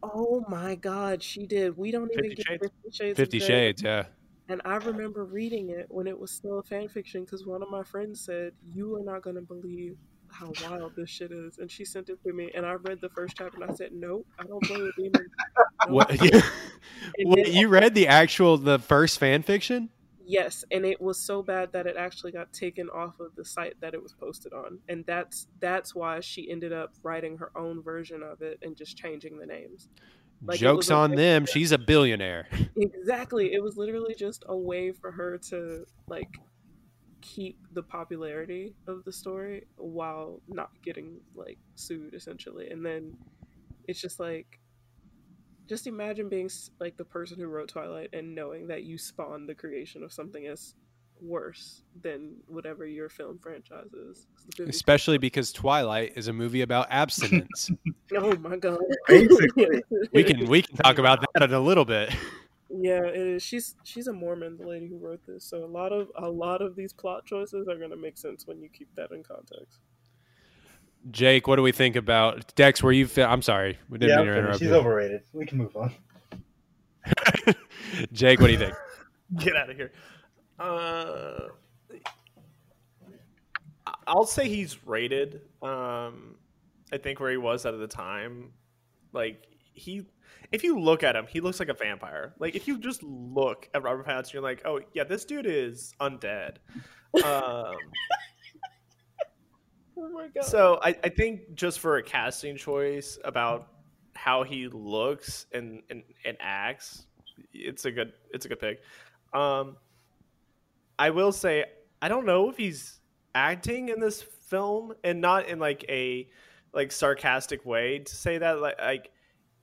Oh my god, she did. We don't even Fifty get Shades? Fifty Shades. Fifty Shades. Yeah. And I remember reading it when it was still a fan fiction because one of my friends said, "You are not gonna believe how wild this shit is," and she sent it to me, and I read the first chapter, and I said, "Nope, I don't play with demons." *laughs* Nope." *laughs* What? Then- you read the actual the first fan fiction? Yes, and it was so bad that it actually got taken off of the site that it was posted on, and that's that's why she ended up writing her own version of it and just changing the names. Like, Jokes on them. She's a billionaire. *laughs* Exactly. It was literally just a way for her to like keep the popularity of the story while not getting like sued essentially. And then it's just like just imagine being like the person who wrote Twilight and knowing that you spawned the creation of something as worse than whatever your film franchise is. the Fifty- Especially because Twilight is a movie about abstinence. *laughs* Oh my god. Basically. *laughs* we can we can talk about that in a little bit. Yeah, it is. She's she's a Mormon, the lady who wrote this. So a lot of a lot of these plot choices are gonna make sense when you keep that in context. Jake, what do we think about Dex? Where you? Fi- I'm sorry, we didn't Yeah, mean to finished. interrupt she's you. overrated. We can move on. *laughs* Jake, what do you think? Get out of here. Uh, I'll say he's rated. Um, I think where he was at the time, like he, if you look at him, he looks like a vampire. Like if you just look at Robert Pattinson, you're like, oh yeah, this dude is undead. Um, *laughs* Oh my god. so I, I think just for a casting choice about how he looks and, and, and acts, it's a good it's a good pick. Um, I will say I don't know if he's acting in this film and not in like a like sarcastic way to say that like, like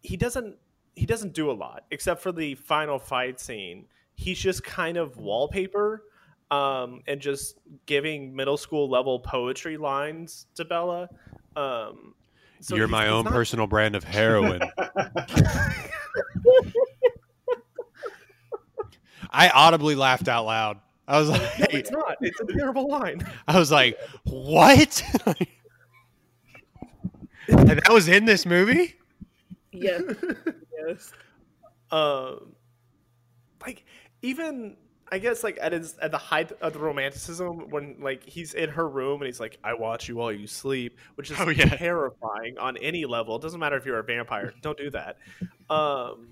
he doesn't he doesn't do a lot except for the final fight scene. He's just kind of wallpaper um, and just giving middle school level poetry lines to Bella. Um, so You're my own not- personal brand of heroin. *laughs* I audibly laughed out loud. I was No, like, it's not. It's a terrible line. *laughs* I was like, what? *laughs* and that was in this movie? yes, yes. *laughs* um, like even I guess like at his at the height of the romanticism when like he's in her room and he's like, "I watch you while you sleep," which is Oh, yeah. terrifying on any level. It doesn't matter if you're a vampire. Don't do that. Um,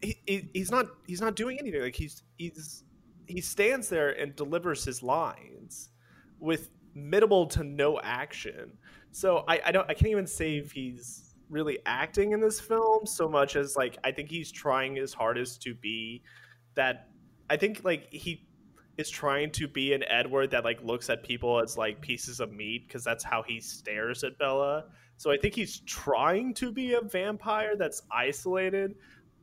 he, he he's not he's not doing anything. Like he's he's he stands there and delivers his lines with minimal to no action. So I I don't I can't even say if he's really acting in this film so much as like I think he's trying his hardest to be that I think like he is trying to be an Edward that like looks at people as like pieces of meat because that's how he stares at Bella. So I think he's trying to be a vampire that's isolated,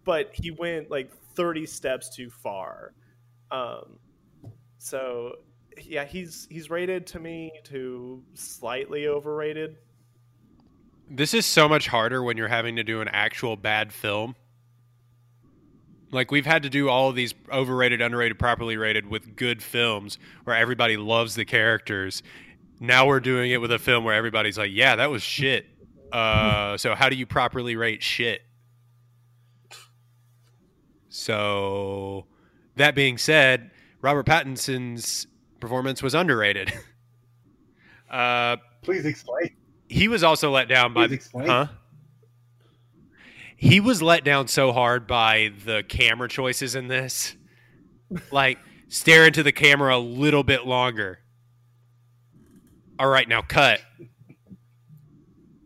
but he went like 30 steps too far. Um so yeah, he's he's rated to me to slightly overrated. This is so much harder when you're having to do an actual bad film. Like we've had to do all of these overrated, underrated, properly rated with good films where everybody loves the characters. Now we're doing it with a film where everybody's like, "Yeah, that was shit." *laughs* Uh, so how do you properly rate shit? So that being said, Robert Pattinson's performance was underrated. *laughs* uh, Please explain. he was also let down by Please explain. huh? He was let down so hard by the camera choices in this. *laughs* Like stare into the camera a little bit longer. All right, now cut.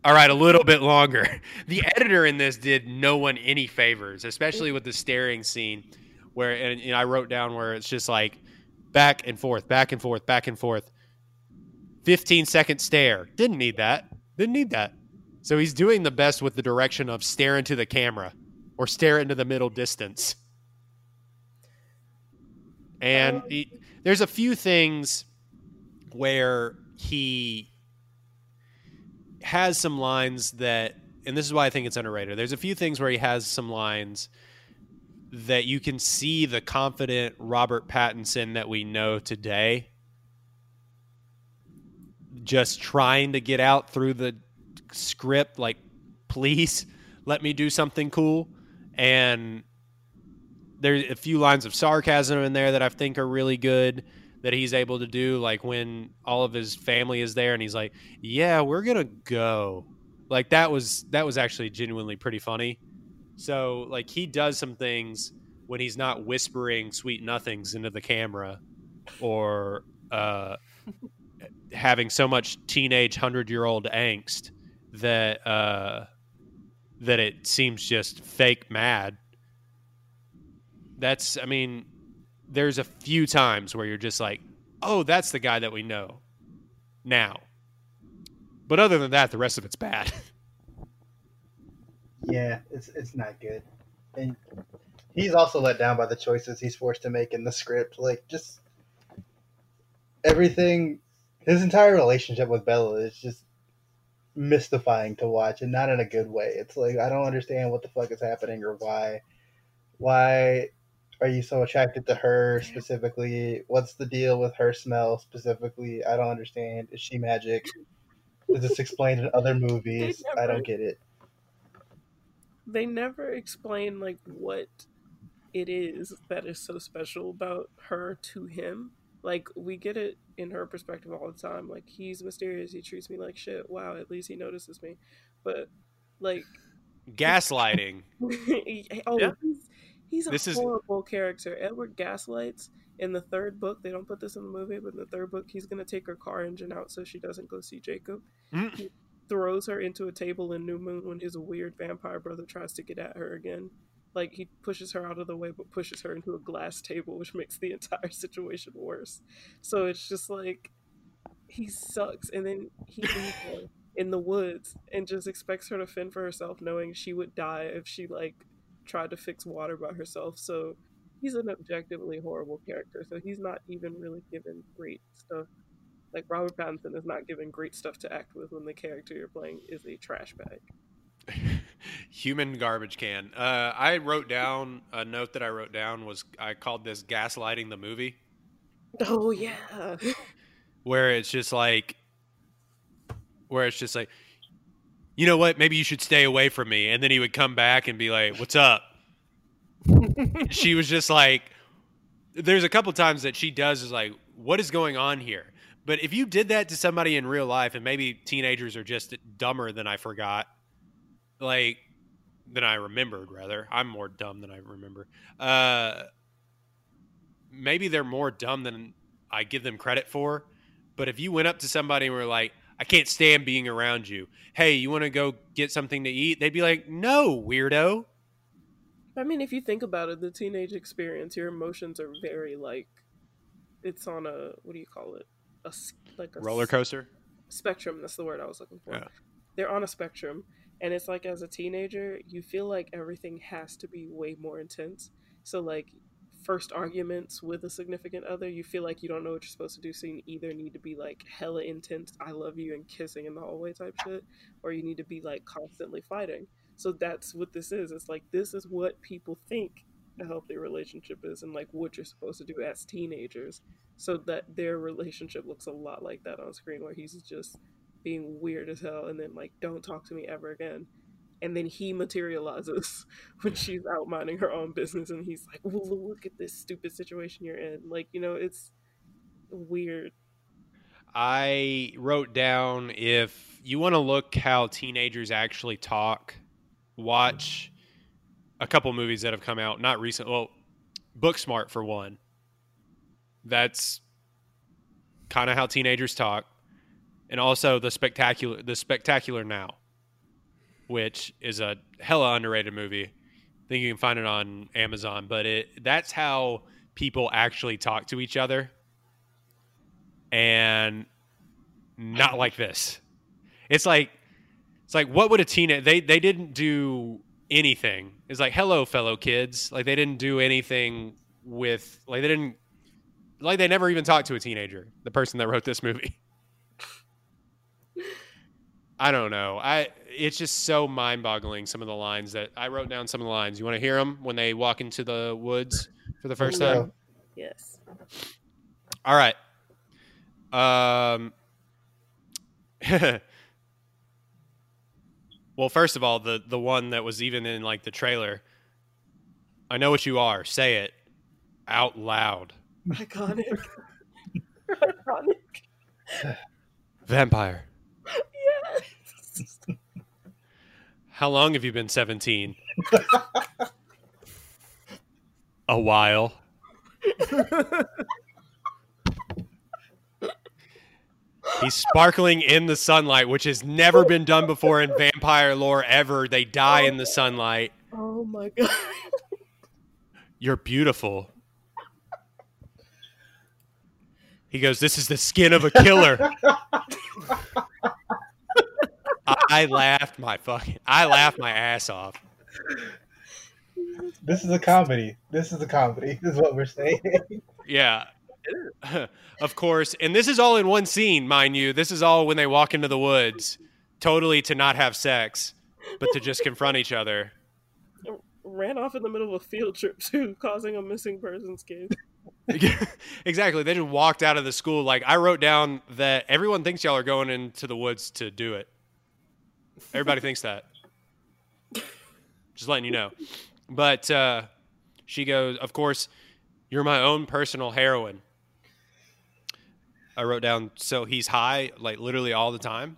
All right, a little bit longer. *laughs* The editor in this did no one any favors, especially with the staring scene where and, I wrote down where it's just like back and forth, back and forth, back and forth. 15 second stare. Didn't need that. Didn't need that. So he's doing the best with the direction of stare into the camera or stare into the middle distance. And he, there's a few things where he has some lines that, and this is why I think it's underrated. There's a few things where he has some lines that you can see the confident Robert Pattinson that we know today just trying to get out through the script like please let me do something cool. And there's a few lines of sarcasm in there that I think are really good that he's able to do like when all of his family is there and he's like yeah we're going to go. Like that was that was actually genuinely pretty funny so like he does some things when he's not whispering sweet nothings into the camera or uh having so much teenage hundred year old angst that uh, that it seems just fake mad. That's, I mean, there's a few times where you're just like, oh, that's the guy that we know now. But other than that, the rest of it's bad. *laughs* Yeah, it's it's not good. And he's also let down by the choices he's forced to make in the script. Like just everything his entire relationship with Bella is just mystifying to watch and not in a good way. It's like I don't understand what the fuck is happening or why why are you so attracted to her specifically? What's the deal with her smell specifically? I don't understand. Is she magic? Is this explained in other movies? I don't get it. They never explain like what it is that is so special about her to him. Like we get it in her perspective all the time. Like he's mysterious, he treats me like shit. Wow, at least he notices me. But like Gaslighting. *laughs* oh, Yeah. he's, he's a This is- horrible character. Edward gaslights in the third book. They don't put this in the movie, but in the third book, he's gonna take her car engine out so she doesn't go see Jacob. Mm. He throws her into a table in New Moon when his weird vampire brother tries to get at her again. Like he pushes her out of the way, but pushes her into a glass table, which makes the *laughs* entire situation worse. So it's just like he sucks, and then he leaves her in the woods and just expects her to fend for herself, knowing she would die if she like tried to fix water by herself. So he's an objectively horrible character. So he's not even really given great stuff. Like Robert Pattinson is not given great stuff to act with when the character you're playing is a trash bag. *laughs* Human garbage can. Uh, I wrote down a note that I wrote down was I called this gaslighting the movie, Oh yeah. *laughs* where it's just like, where it's just like, you know what? Maybe you should stay away from me. And then he would come back and be like, "What's up?" *laughs* she was just like, there's a couple times that she does is like, what is going on here? But if you did that to somebody in real life, and maybe teenagers are just dumber than I forgot, like than I remembered. Rather, I'm more dumb than I remember. Uh, maybe they're more dumb than I give them credit for. But if you went up to somebody and were like, I can't stand being around you. Hey, you want to go get something to eat? They'd be like, No, weirdo. I mean, if you think about it, the teenage experience, your emotions are very like, it's on a what do you call it? A like a Roller coaster. spectrum. That's the word I was looking for. Yeah. They're on a spectrum, and it's like as a teenager, you feel like everything has to be way more intense. So like first arguments with a significant other, you feel like you don't know what you're supposed to do, so you either need to be like hella intense, I love you, and kissing in the hallway type shit, or you need to be like constantly fighting. So that's what this is. It's like this is what people think a healthy relationship is, and like what you're supposed to do as teenagers. So that their relationship looks a lot like that on screen, where he's just being weird as hell, and then like don't talk to me ever again. And then he materializes *laughs* when she's out minding her own business, and he's like, well, "Look at this stupid situation you're in." Like you know, it's weird. I wrote down if you want to look how teenagers actually talk, watch a couple movies that have come out, not recent. Well, Booksmart for one. That's kind of how teenagers talk, and also the spectacular, the spectacular now, which is a hella underrated movie. I think you can find it on Amazon, but it that's how people actually talk to each other and not like this. It's like it's like what would a teen they they didn't do anything. It's like hello fellow kids. Like they didn't do anything with like they didn't like they never even talked to a teenager, the person that wrote this movie. *laughs* I don't know. I it's just so mind-boggling some of the lines that I wrote down some of the lines. You want to hear them when they walk into the woods for the first time? Yes. All right. Um. *laughs* well, first of all, the the one that was even in like the trailer. I know what you are. Say it out loud. Iconic. *laughs* Iconic. Vampire. Yes. How long have you been 17? *laughs* A while. *laughs* He's sparkling in the sunlight, which has never been done before in vampire lore ever. They die in the sunlight. Oh my god. You're beautiful. He goes, This is the skin of a killer. I laughed my fucking I laughed my ass off. This is a comedy. This is a comedy. This is what we're saying. Yeah. Of course. And this is all in one scene, mind you. This is all when they walk into the woods, totally to not have sex, but to just confront each other. Ran off in the middle of a field trip too, causing a missing persons case. *laughs* exactly. They just walked out of the school. Like I wrote down that everyone thinks y'all are going into the woods to do it. Everybody thinks that. Just letting you know. But uh, she goes, of course, you're my own personal heroin. I wrote down, so he's high, like literally all the time.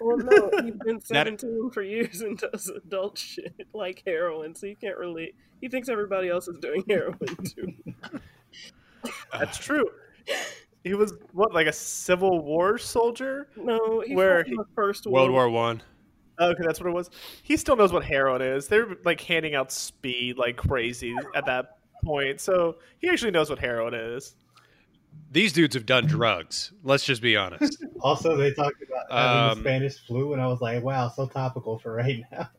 Well, no, he's been *laughs* That- 17 for years and does adult shit *laughs* like heroin, so you can't relate. He thinks everybody else is doing *laughs* heroin too. That's true. He was what, like a Civil War soldier? No, he Where fought in the first World war. War One. Okay, that's what it was. He still knows what heroin is. They're like handing out speed like crazy at that point, so he actually knows what heroin is. These dudes have done drugs. Let's just be honest. *laughs* Also, they talked about having Um, the Spanish flu, and I was like, "Wow, so topical for right now."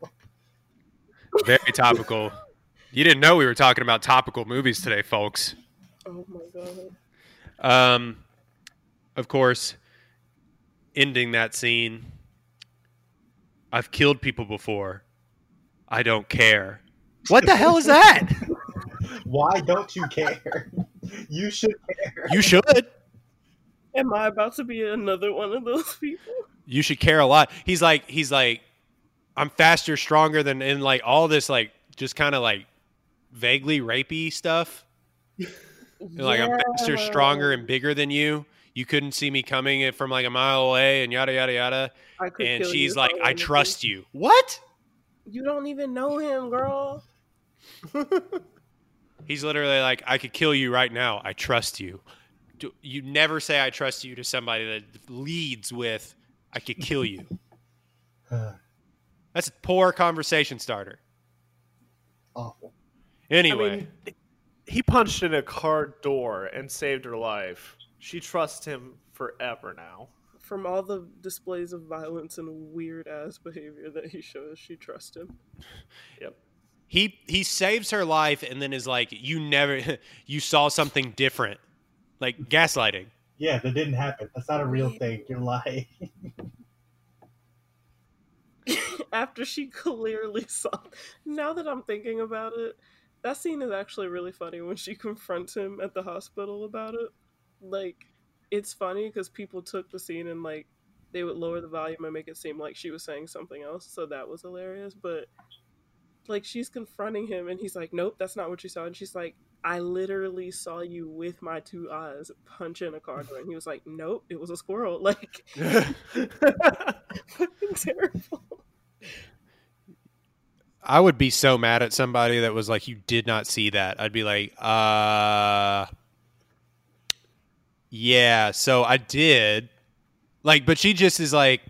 Very topical. You didn't know we were talking about topical movies today, folks. Oh my god. Um, of course, ending that scene. I've killed people before. I don't care. What the hell is that? Why don't you care? you should care. You should. Am I about to be another one of those people? You should care a lot. He's like, he's like, I'm faster, stronger than, and like all this, like, just kind of like vaguely rapey stuff. like I'm faster, stronger, and bigger than you. You couldn't see me coming from like a mile away, and yada yada yada. I could And she's like, "I trust you." What? You don't even know him, girl. *laughs* He's literally like, "I could kill you right now. I trust you." Do- You never say "I trust you" to somebody that leads with "I could kill you." *sighs* That's a poor conversation starter. Awful. Anyway, I mean, he punched in a car door and saved her life. She trusts him forever now. From all the displays of violence and weird ass behavior that he shows, she trusts him. Yep. He he saves her life and then is like, "You never, *laughs* you saw something different," like gaslighting. Yeah, that didn't happen. That's not a real thing. You're lying. *laughs* After she clearly *laughs* saw. Now that I'm thinking about it, that scene is actually really funny when she confronts him at the hospital about it. Like, it's funny because people took the scene and, like, they would lower the volume and make it seem like she was saying something else. So that was hilarious. But, like, she's confronting him and he's like, nope, that's not what you saw. And she's like, I literally saw you with my two eyes punch in a car door. And he was like, nope, it was a squirrel. *laughs* Like, fucking *laughs* *laughs* terrible. I would be so mad at somebody that was like, "You did not see that." I'd be like, "Uh, yeah, so I did." Like, but she just is like,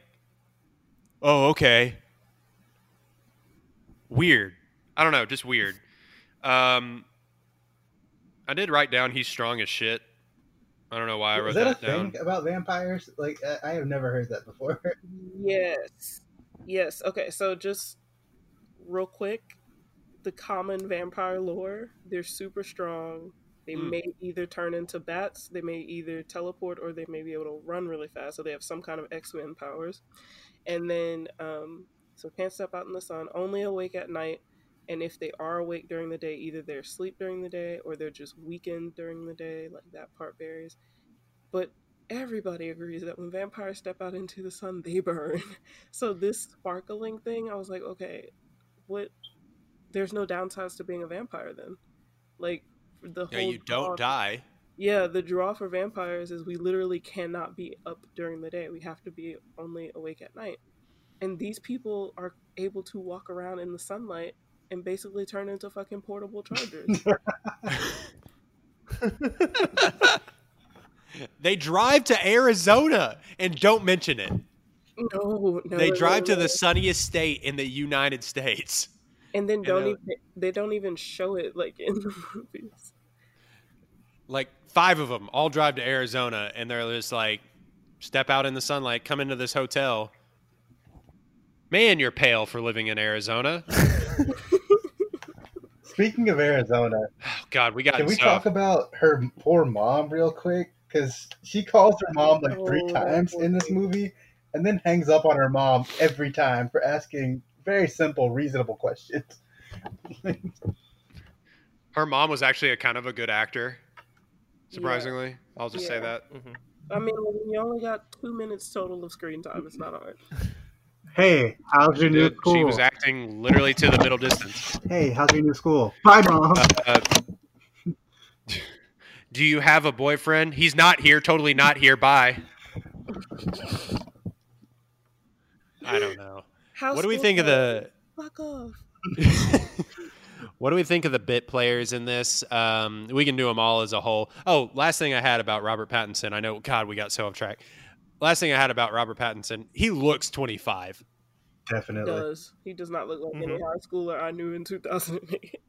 "Oh, okay." Weird. I don't know, just weird. Um, I did write down he's strong as shit. I don't know why I wrote Is that, that, a down. thing about vampires? Like, I, I have never heard that before. *laughs* Yes. Yes. Okay, so just real quick, the common vampire lore, they're super strong. They Mm. may either turn into bats, they may either teleport, or they may be able to run really fast. So they have some kind of X Men powers. And then, um, so can't step out in the sun, only awake at night. And if they are awake during the day, either they're asleep during the day or they're just weakened during the day. Like that part varies. But everybody agrees that when vampires step out into the sun, they burn. *laughs* So this sparkling thing, I was like, okay, what? There's no downsides to being a vampire then. Like the whole. Yeah, whole you don't die. Yeah, the draw for vampires is we literally cannot be up during the day. We have to be only awake at night. And these people are able to walk around in the sunlight and basically turn into fucking portable chargers. *laughs* They drive to Arizona and don't mention it. no, no. They no, drive no, to the sunniest state in the United States. and then don't they're- even they don't even show it like in the *laughs* movies. like five of them all drive to Arizona and they're just like step out in the sunlight, come into this hotel. Man, you're pale for living in Arizona. *laughs* Speaking of Arizona, Oh, God, we got can we so- talk about her poor mom real quick? Because she calls her mom like three Oh, that times in this movie and then hangs up on her mom every time for asking very simple, reasonable questions. *laughs* her mom was actually a kind of a good actor. Surprisingly, I'll just say Yeah. that. Mm-hmm. I mean, you only got two minutes total of screen time, it's not hard. *laughs* Hey, how's your new school? She was acting literally to the middle distance. hey, how's your new school? Bye, mom. Uh, do you have a boyfriend? He's not here. Totally not here. Bye. I don't know. How What do we school think of the? Fuck off. *laughs* what do we think of the bit players in this? Um, we can do them all as a whole. Oh, last thing I had about Robert Pattinson. I know, God, we got so off track. Last thing I had about Robert Pattinson, he looks 25. Definitely. Does he does not look like any Mm-hmm. high schooler I knew in 2008.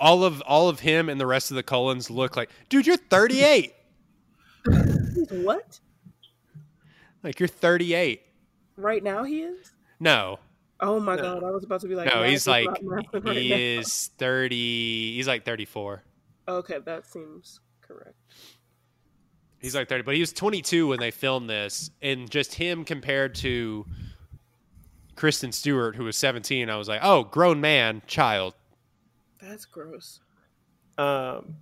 All of all of him and the rest of the Cullens look like, dude, you're 38. what? Like you're 38. Right now he is? No, Oh my No. god, I was about to be like, no, he's like not right he now. is 30. He's like 34. Okay, that seems correct. He's like 30, but he was 22 when they filmed this, and just him compared to Kristen Stewart, who was 17, I was like, oh, grown man, child. That's gross. Um,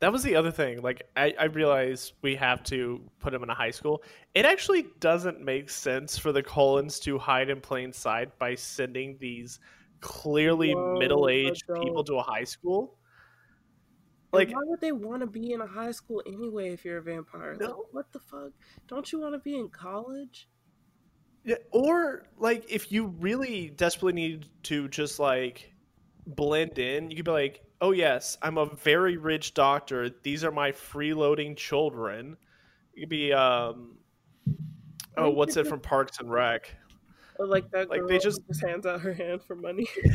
that was the other thing. Like, I, I realized we have to put him in a high school. It actually doesn't make sense for the Cullens to hide in plain sight by sending these clearly Whoa, middle aged people to a high school. Like, why would they want to be in a high school anyway if you're a vampire? No. Like, what the fuck? Don't you want to be in college? Yeah, or like if you really desperately need to just like blend in, you could be like, "Oh yes, I'm a very rich doctor. These are my freeloading children." You could be, um, oh, what's it from Parks and Rec? Or like that Like, they just- just hands out her hand for money. *laughs*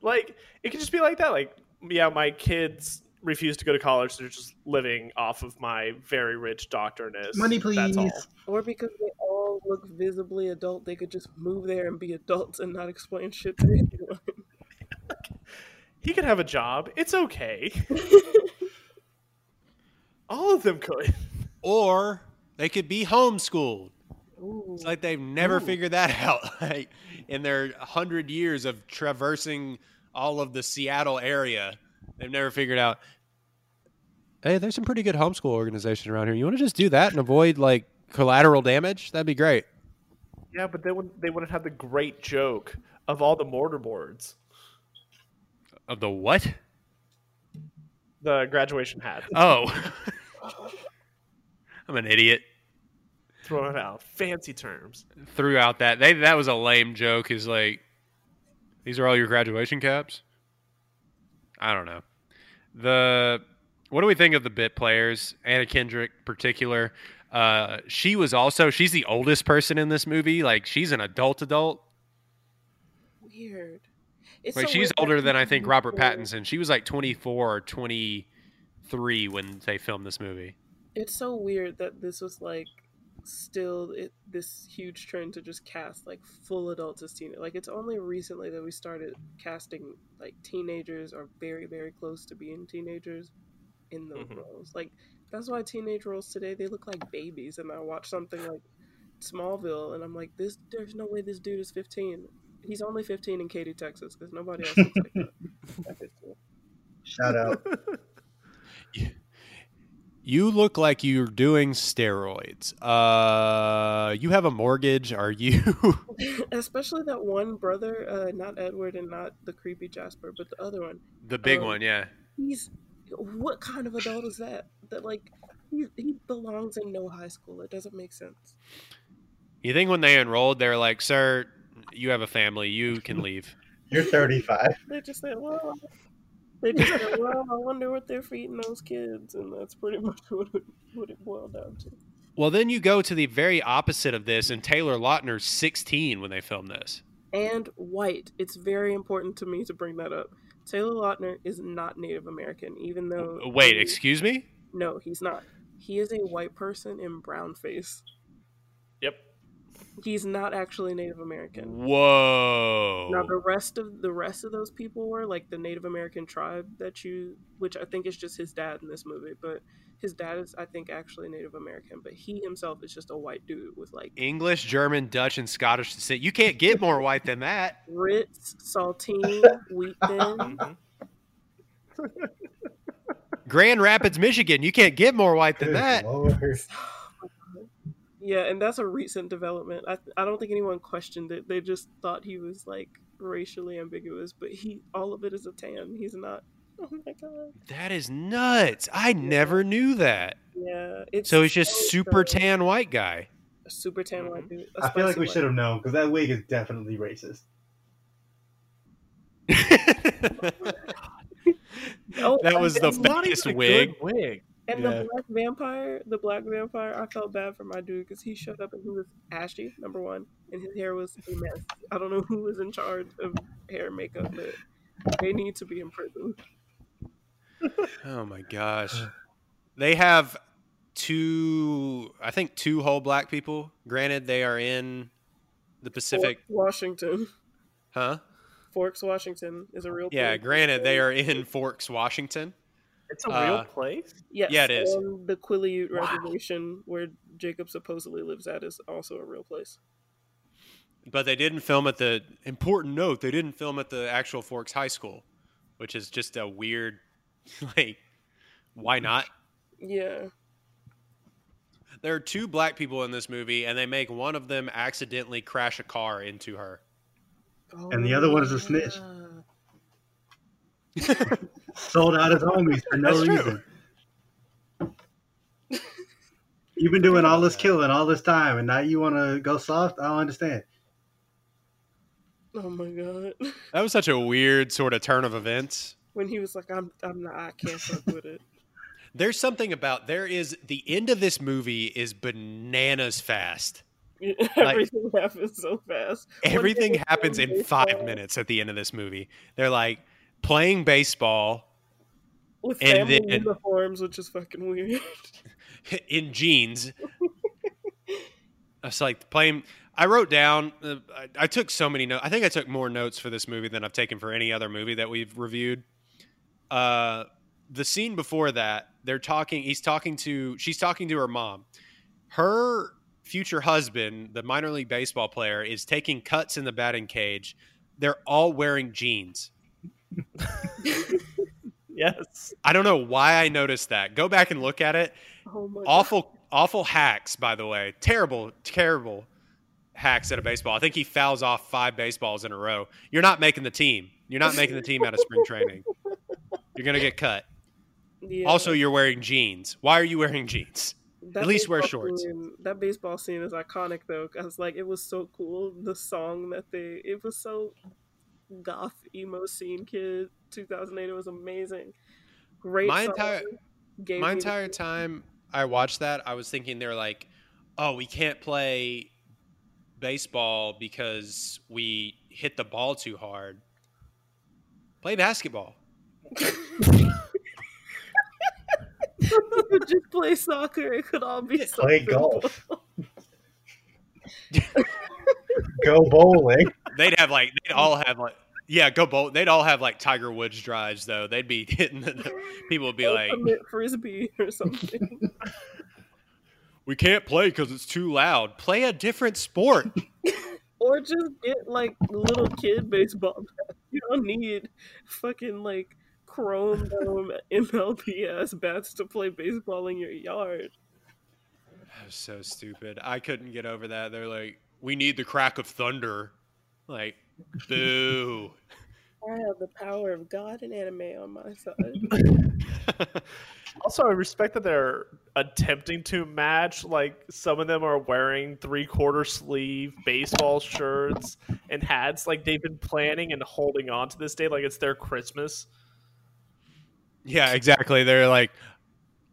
Like it could just be like that. Like, yeah, my kids refuse to go to college; they're just living off of my very rich doctorness. Money, That's all. please. or because they all look visibly adult, they could just move there and be adults and not explain shit to anyone. *laughs* He could have a job. It's okay. *laughs* all of them could. Or they could be homeschooled. Ooh. It's like they've never Ooh. figured that *laughs* out. Like in their hundred years of traversing all of the Seattle area, they've never figured out. Hey, there's some pretty good homeschool organization around here. You want to just do that and avoid like collateral damage? That'd be great. Yeah, but they wouldn't. They wouldn't have the great joke of all the mortar boards, Of the what? the graduation hat. Oh, *laughs* I'm an idiot. Throw it out. Fancy terms. Threw out that they that was a lame joke. Is like, these are all your graduation caps. I don't know. The what do we think of the bit players? Anna Kendrick, particular. Uh, she was also she's the oldest person in this movie. Like she's an adult adult. Weird. It's Like so she's weird older than I think Robert Pattinson. She was like 24 or 23 when they filmed this movie. It's so weird that this was like still it, this huge trend to just cast like full adults as teenagers. Like it's only recently that we started casting like teenagers or very very close to being teenagers in those Mhm. roles. Like that's why teenage roles today they look like babies. And I watch something like Smallville and I'm like, this there's no way this dude is 15. He's only 15 in Katy, Texas, because nobody else looks like *laughs* that. Shout out. *laughs* You look like you're doing steroids. Uh, you have a mortgage. Are you? *laughs* Especially that one brother, uh, not Edward and not the creepy Jasper, but the other one. the big Um, one, yeah. He's what kind of adult is that? That like he, he belongs in no high school. It doesn't make sense. You think when they enrolled, they're like, "Sir, you have a family. You can leave." *laughs* You're 35. They just said, well, they *laughs* just said, well, I wonder what they're feeding those kids, and that's pretty *laughs* much what it, what it boiled down to. Well, then you go to the very opposite of this, and Taylor Lautner's 16 when they filmed this. And white. It's very important to me to bring that up. Taylor Lautner is not Native American, even though. Wait, he- excuse me? No, he's not. He is a white person in brown face. Yep. He's not actually Native American. Whoa. Now the rest of the rest of those people were like the Native American tribe that you, which I think is just his dad in this movie, but his dad is I think actually Native American, but he himself is just a white dude with like English, German, Dutch, and Scottish descent. You can't get more white than that. Ritz, saltine, wheat thin. Mhm. Grand Rapids, Michigan. You can't get more white than Good that. Lord. Yeah, and that's a recent development. I I don't think anyone questioned it. They just thought he was like racially ambiguous, but he all of it is a tan. He's not. *laughs* Oh my god. That is nuts. I never knew that. Yeah, it's So he's just so super strange. tan white guy. A super tan white mm-hmm. dude. I feel like we should have known because that wig is definitely racist. *laughs* *laughs* Oh, that was the it's biggest wig. wig. And Yeah. the black vampire, the black vampire, I felt bad for my dude because he showed up and he was ashy, number one, and his hair was a mess. I don't know who was in charge of hair and makeup, but they need to be in prison. *sighs* Oh my gosh. They have two, I think, two whole black people. Granted, they are in the Pacific. Forks, Washington. Huh? Forks, Washington is a real. Yeah, place. granted, they are in Forks, Washington. It's a Uh, real place. Yes, Yeah, it is. And the Quileute Wow. reservation where Jacob supposedly lives at is also a real place. But they didn't film at the important note. They didn't film at the actual Forks High School, which is just a weird, *laughs* like, why not? Yeah. There are two black people in this movie, and they make one of them accidentally crash a car into her. And the other one is a snitch. yeah. *laughs* sold out his homies for no That's true. reason. You've been doing all this *laughs* killing all this time, and now you want to go soft? I don't understand. Oh my god. That was such a weird sort of turn of events. When he was like, I'm I'm not I can't fuck with it. *laughs* There's something about there is the end of this movie is bananas fast. Everything *laughs* happens so fast. Everything happens in five baseball minutes at the end of this movie. They're like playing baseball with and family then- uniforms, which is fucking weird. *laughs* in jeans. *laughs* It's like playing. I wrote down. Uh, I, I took so many notes. I think I took more notes for this movie than I've taken for any other movie that we've reviewed. Uh, the scene before that, they're talking. He's talking to. She's talking to her mom. Her future husband, the minor league baseball player, is taking cuts in the batting cage. They're all wearing jeans. *laughs* Yes. I don't know why I noticed that. Go back and look at it. Oh awful awful hacks by the way terrible terrible hacks at a baseball i think he fouls off five baseballs in a row you're not making the team you're not making the team out of spring training you're gonna get cut. Yeah. also you're wearing jeans why are you wearing jeans That at least wear shorts. scene- that baseball scene is iconic though. Cause like it was so cool. The song that they it was so goth emo scene kid 2008. It was amazing. Great. My song. entire- my me the- entire time i watched that i was thinking they're like oh we can't play baseball because we hit the ball too hard play basketball *laughs* just play soccer. It could all be so Play golf. *laughs* Go bowling. They'd have like they'd all have like yeah, go bowl. They'd all have like Tiger Woods drives though. They'd be *laughs* hitting. The, people would be like, frisbee or something. *laughs* "We can't play because it's too loud. Play a different sport." *laughs* or just get like little kid baseball bats. You don't need fucking like chrome dome MLB ass bats to play baseball in your yard. That was so stupid. I couldn't get over that. They're like, "We need the crack of thunder." Like, boo. I have the power of God and anime on my side. *laughs* Also, I respect that they're attempting to match. Like some of them are wearing three quarter sleeve baseball shirts and hats. Like they've been planning and holding on to this day like it's their Christmas. yeah, exactly. They're like,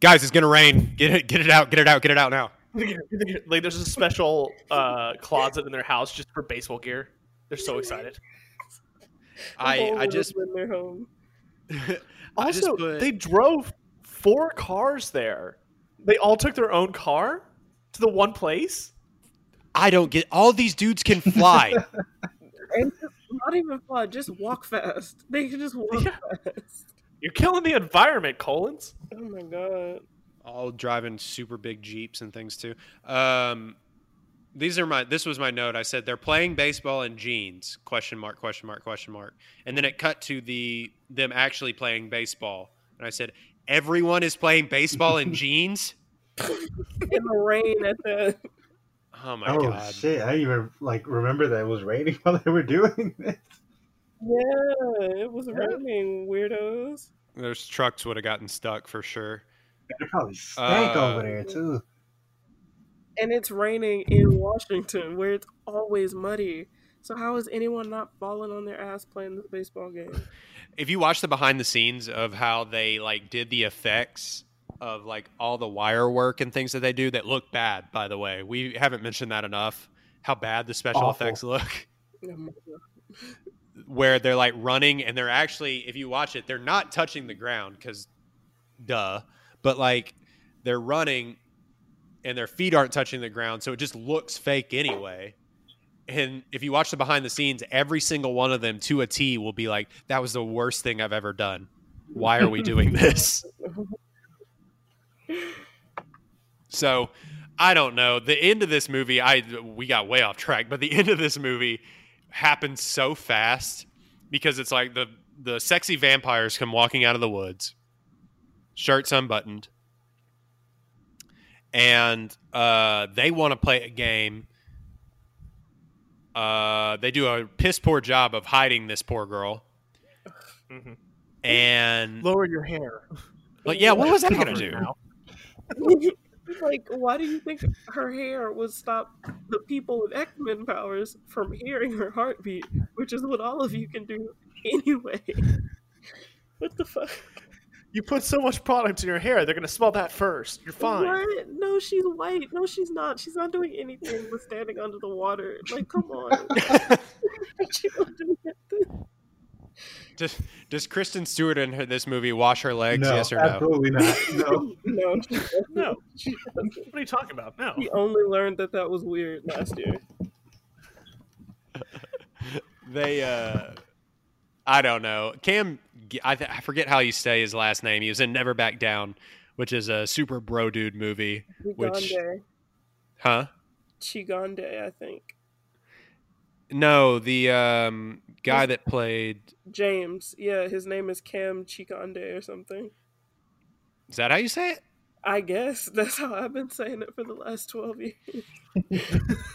"Guys, it's gonna rain. Get it, get it out, get it out, get it out now." *laughs* like there's a special uh, closet in their house just for baseball gear. They're so excited. *laughs* I I just when they're home. *laughs* I just Also, put- they drove four cars there. They all took their own car to the one place. I don't get. All these dudes can fly. *laughs* And just, not even fly, just walk fast. They can just walk Yeah. fast. You're killing the environment, Cullens. Oh my god. all driving super big jeeps and things too. Um, these are my. This was my note. I said they're playing baseball in jeans? Question mark? Question mark? Question mark? And then it cut to the them actually playing baseball, and I said everyone is playing baseball in *laughs* jeans. In the rain at the Oh my oh god! shit! I even like remember that it was raining while they were doing this. Yeah, it was raining, weirdos. Those trucks would have gotten stuck for sure. They probably stank Uh, over there too. And it's raining in Washington where it's always muddy. So how is anyone not falling on their ass playing this baseball game? If you watch the behind the scenes of how they like did the effects of like all the wire work and things that they do that look bad, by the way, we haven't mentioned that enough. How bad the special Awful. effects look. My God. *laughs* where they're like running and they're actually if you watch it they're not touching the ground because duh but like they're running and their feet aren't touching the ground so it just looks fake anyway. And if you watch the behind the scenes every single one of them to a t will be like that was the worst thing i've ever done. Why are we doing *laughs* this? So i don't know. The end of this movie i we got way off track but the end of this movie happens so fast because it's like the the sexy vampires come walking out of the woods, shirts unbuttoned, and uh, they want to play a game. Uh, they do a piss poor job of hiding this poor girl, Mhm. and Lower your hair. like, yeah, what was that gonna do? *laughs* like, why do you think her hair would stop the people with X Men powers from hearing her heartbeat, which is what all of you can do *laughs* anyway? What the fuck? You put so much product in your hair, they're gonna smell that first. You're fine. What? No, she's white. No, she's not. She's not doing anything but standing under the water. Like, come on. She don't do nothing. Does does Kristen Stewart in her, this movie wash her legs? no, yes or no? absolutely not. No. *laughs* no. No. What are you talking about? No. He only learned that that was weird last year. *laughs* They, uh, I don't know. Cam, I, th- I forget how you say his last name. He was in Never Back Down, which is a super bro dude movie. Which- Chigande. Huh? Chigande, I think. No, the um, guy that played. James. Yeah, his name is Cam Chikande or something. Is that how you say it? I guess *laughs* that's how I've been saying it for the last 12 years. *laughs*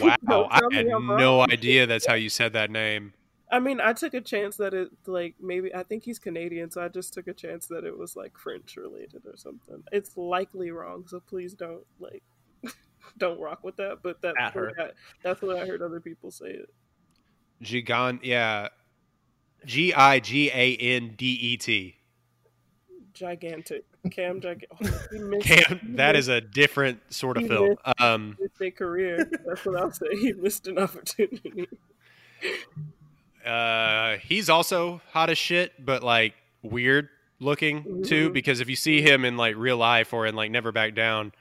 Wow, I had no idea that's how you said that name. I mean, I took a chance that it, like, maybe, I think he's Canadian, so I just took a chance that it was, like, French related or something. It's likely wrong, so please don't, like, *laughs* don't rock with that, but that's, At what I, that's what I heard other people say it. Gigan, yeah. G I G A N D E T. Gigantic. Cam Gigantic. Oh, Cam, that is a different sort of film. missed- Um, missed a career. That's what I'll say. He missed an opportunity. Uh, he's also hot as shit, but like weird looking too. Mhm. Because if you see him in like real life or in like Never Back Down,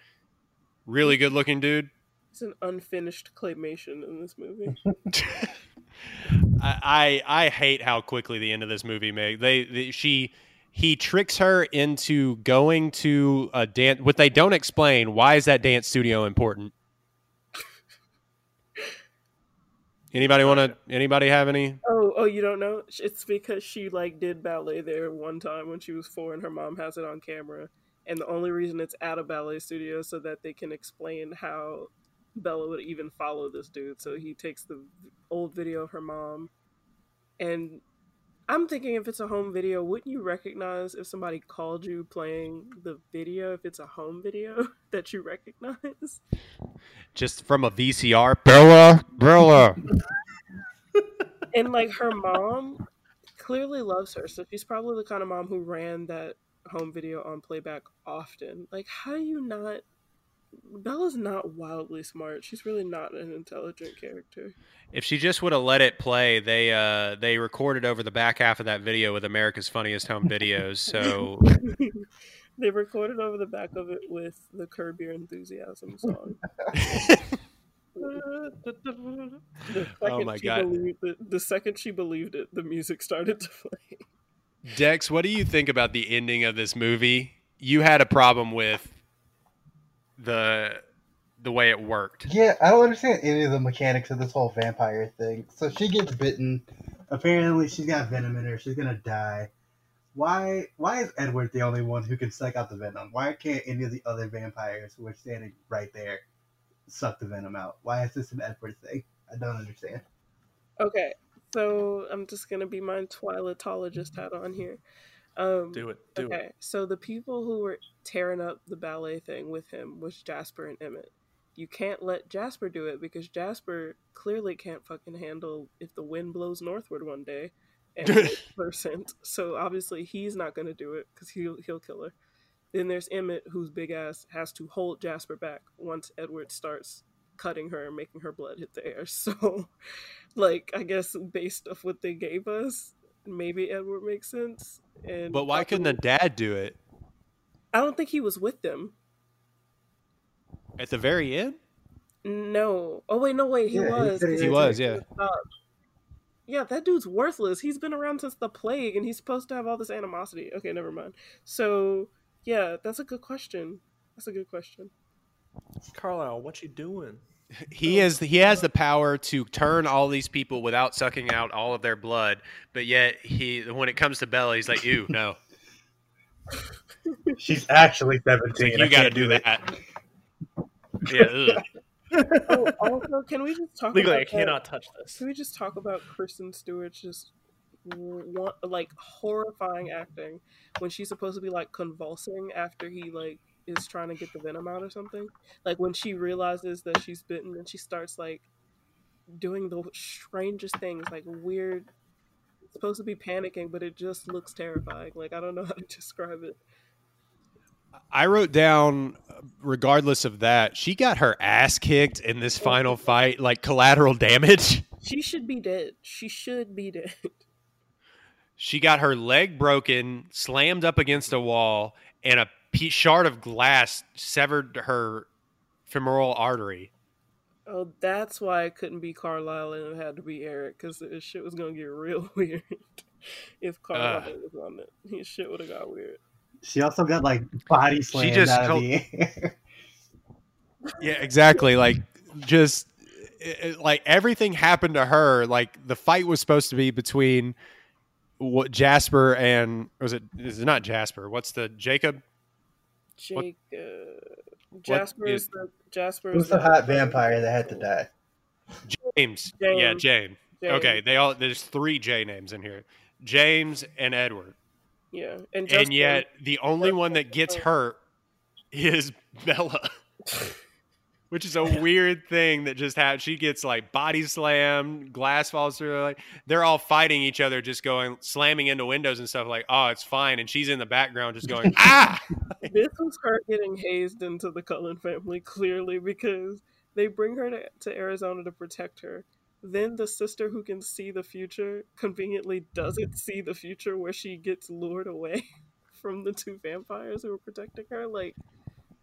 really good looking dude. It's an unfinished claymation in this movie. *laughs* *laughs* I, I I hate how quickly the end of this movie made. They, they she he tricks her into going to a dance. What they don't explain why is that dance studio important? Anybody want to? Uh, anybody have any? Oh, oh, you don't know? It's because she like did ballet there one time when she was four, and her mom has it on camera. And the only reason it's at a ballet studio so that they can explain how Bella would even follow this dude. So he takes the old video of her mom, and I'm thinking if it's a home video, wouldn't you recognize if somebody called you playing the video if it's a home video *laughs* that you recognize? Just from a VCR. Bella, Bella. and like her mom clearly loves her so she's probably the kind of mom who ran that home video on playback often like how do you not bella's not wildly smart she's really not an intelligent character If she just would have let it play, they uh they recorded over the back half of that video with America's Funniest Home Videos. So *laughs* they recorded over the back of it with the curb your enthusiasm song *laughs* Oh my God. it, the second she believed it the music started to play Dex, what do you think about the ending of this movie? You had a problem with the the way it worked. Yeah, I don't understand any of the mechanics of this whole vampire thing. So she gets bitten. Apparently, she's got venom in her. She's gonna die. Why? Why is Edward the only one who can suck out the venom? Why can't any of the other vampires who are standing right there suck the venom out? Why is this an Edward thing? I don't understand. Okay, so I'm just gonna be my Twilightologist hat on here. Um, Do it. Do okay, it. so the people who were tearing up the ballet thing with him was Jasper and Emmett. You can't let Jasper do it because Jasper clearly can't fucking handle if the wind blows northward one day and *laughs* percent. So obviously he's not gonna do it because he'll he'll kill her. Then there's Emmett, whose big ass has to hold Jasper back once Edward starts cutting her and making her blood hit the air. *laughs* So, like, I guess based off what they gave us, maybe Edward makes sense. And But why couldn't the dad do it I don't think he was with them. at the very end? No. Oh wait, no wait, he Yeah, was. said he 'cause He Yeah, was, was yeah. Yeah, that dude's worthless. He's been around since the plague, and he's supposed to have all this animosity. Okay, never mind. So, yeah, that's a good question. That's a good question. Carlisle, what you doing? He is he has the power to turn all these people without sucking out all of their blood, but yet he when it comes to Bella, he's like, "Ew, *laughs* no, She's actually It's like, seventeen. you got to do that." Yeah, ugh. Oh, also, can we just talk Legally, I about that- cannot touch this. Can we just talk about Kristen Stewart's just one, like horrifying acting when she's supposed to be like convulsing after he like is trying to get the venom out or something. Like when she realizes that she's bitten and she starts like doing the strangest things, like weird. It's supposed to be panicking, but it just looks terrifying. Like I don't know *laughs* how to describe it. I wrote down, regardless of that, she got her ass kicked in this final fight, like collateral damage. *laughs* She should be dead. She should be dead. She got her leg broken, slammed up against a wall, and a shard of glass severed her femoral artery. Oh, that's why it couldn't be Carlisle and it had to be Eric because this shit was gonna get real *laughs* weird if Carlisle Uh. was on it. *laughs* His shit would have got weird. She also got like body slammed just out of told- the air. *laughs* Yeah, exactly. Like, just it- it- like everything happened to her. Like the fight was supposed to be between what Jasper and was it? Is it not Jasper? What's the Jacob? Jake, uh, Jasper is- is the Jasper. Who's is the hot vampire that had to die? James. Yeah, James. James. James. Okay, they all there's three J names in here. James and Edward. Yeah, and, and yet the only one that gets hurt is Bella. *laughs* Which is a weird thing that just happened. She gets like body slammed, glass falls through. Like they're all fighting each other, just going slamming into windows and stuff. Like, oh, it's fine, and she's in the background just going, *laughs* ah. this was her getting hazed into the Cullen family clearly because they bring her to, to Arizona to protect her. Then the sister who can see the future conveniently doesn't see the future where she gets lured away *laughs* from the two vampires who are protecting her. Like,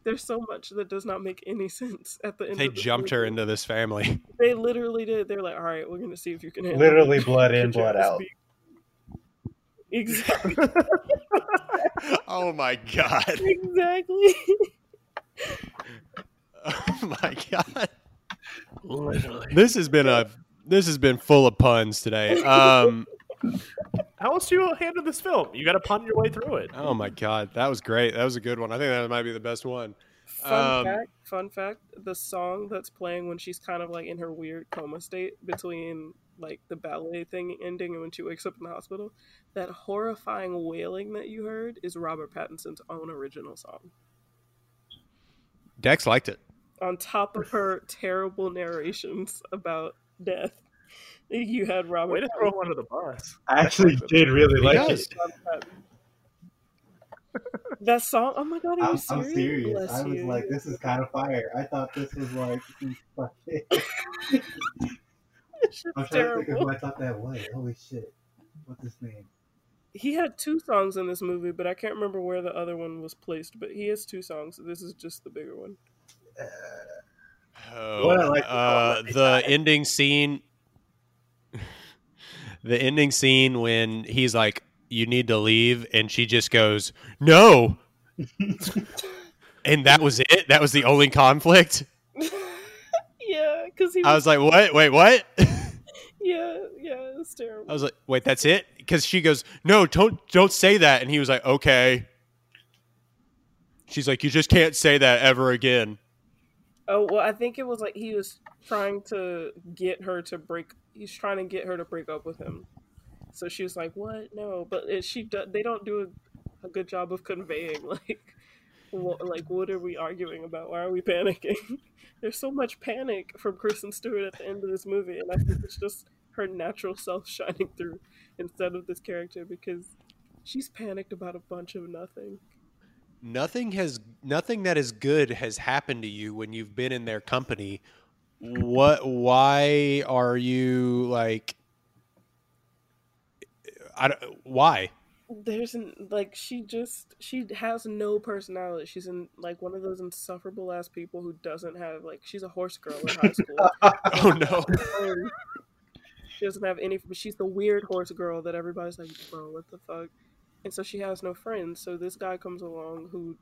there's so much that does not make any sense at the end. They of the jumped her into this family. *laughs* They literally did. They're like, "All right, we're gonna see if you can handle Literally it. blood *laughs* in, blood out. beat." Exactly. *laughs* oh my god! exactly. Oh my god! Literally. This has been a this has been full of puns today. Um, How else do you handle this film? You got to pun your way through it. oh my god, that was great. That was a good one. I think that might be the best one. Fun Um, fact, fun fact, the song that's playing when she's kind of like in her weird coma state between like the ballet thing ending and when she wakes up in the hospital, that horrifying wailing that you heard is Robert Pattinson's own original song. Dex liked it. On top of her terrible narrations about death, *laughs* you had Robert Way to throw one under the bus. I actually did really He like does. it. That song, oh my god, are you I'm, serious? I'm serious. Bless I was you. like, this is kind of fire. I thought this was like *laughs* fucking. *laughs* I'm trying to think of who I thought that was. Holy shit! What's his name? He had two songs in this movie, but I can't remember where the other one was placed. But he has two songs. This is just the bigger one. Oh, What I like uh, the ending scene. The ending scene when he's like, "You need to leave," and she just goes, "No," *laughs* and that was it. That was the only conflict. *laughs* yeah, because was, I was like, "What? Wait, what?" *laughs* yeah, yeah, it's terrible. I was like, "Wait, that's it?" Because she goes, "No, don't don't say that," and he was like, "Okay." She's like, "You just can't say that ever again." Oh well, I think it was like he was trying to get her to break. He's trying to get her to break up with him. So she was like, "What? No." But it, she do, they don't do a, a good job of conveying *laughs* like, what, like what are we arguing about? Why are we panicking? *laughs* There's so much panic from Kristen Stewart at the end of this movie, and I think it's just her natural self *laughs* shining through instead of this character because she's panicked about a bunch of nothing. nothing has nothing that is good has happened to you when you've been in their company what why are you like I don't, why? There's an like she just she has no personality. She's in like one of those insufferable ass people who doesn't have like she's a horse girl in high school. *laughs* Oh no. *laughs* She doesn't have any she's the weird horse girl that everybody's like bro what the fuck and so she has no friends so this guy comes along who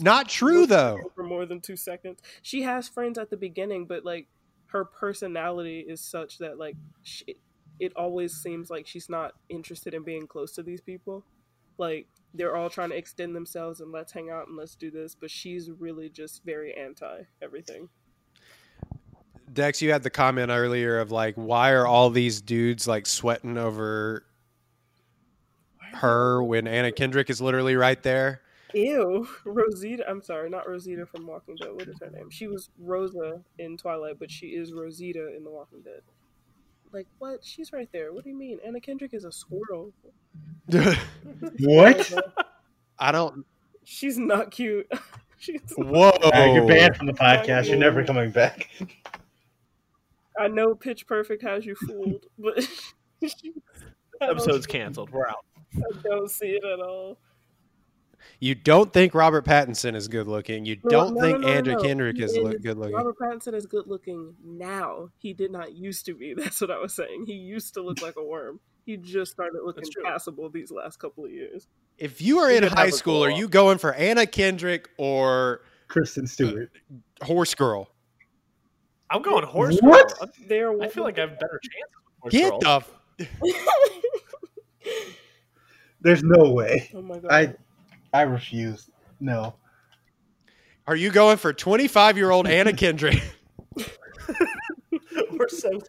not true though. for more than two seconds. She has friends at the beginning but like her personality is such that like she, it always seems like she's not interested in being close to these people. Like they're all trying to extend themselves and let's hang out and let's do this but she's really just very anti everything. Dex you had the comment earlier of like why are all these dudes like sweating over her when Anna Kendrick is literally right there. Ew, Rosita. I'm sorry, not Rosita from Walking Dead. What is her name? She was Rosa in Twilight, but she is Rosita in The Walking Dead. Like what? She's right there. What do you mean? Anna Kendrick is a squirrel. *laughs* What? I don't. She's not cute. *laughs* She's. Whoa! You're banned from the podcast. You're never coming back. I know Pitch Perfect has you fooled, but she, I don't- Episode's *laughs* canceled. We're out. I don't see it at all. You don't think Robert Pattinson is good looking. You No, don't no, think no, no, Andrew no. Kendrick He is good looking. Robert Pattinson is good looking now. He did not used to be. *laughs* That's what I was saying. He used to look like a worm. He just started looking That's passable these last couple of years. If you are He in high have a school, are glow you going for Anna Kendrick or Kristen uh, Stewart. Horse Girl? I'm going horse. What? Girl. There, I feel like I have better chances. Get girl. the. f- *laughs* *laughs* There's no way. oh my god! I I refuse. No. Are you going for 25 year old Anna *laughs* Kendrick? *laughs* We're so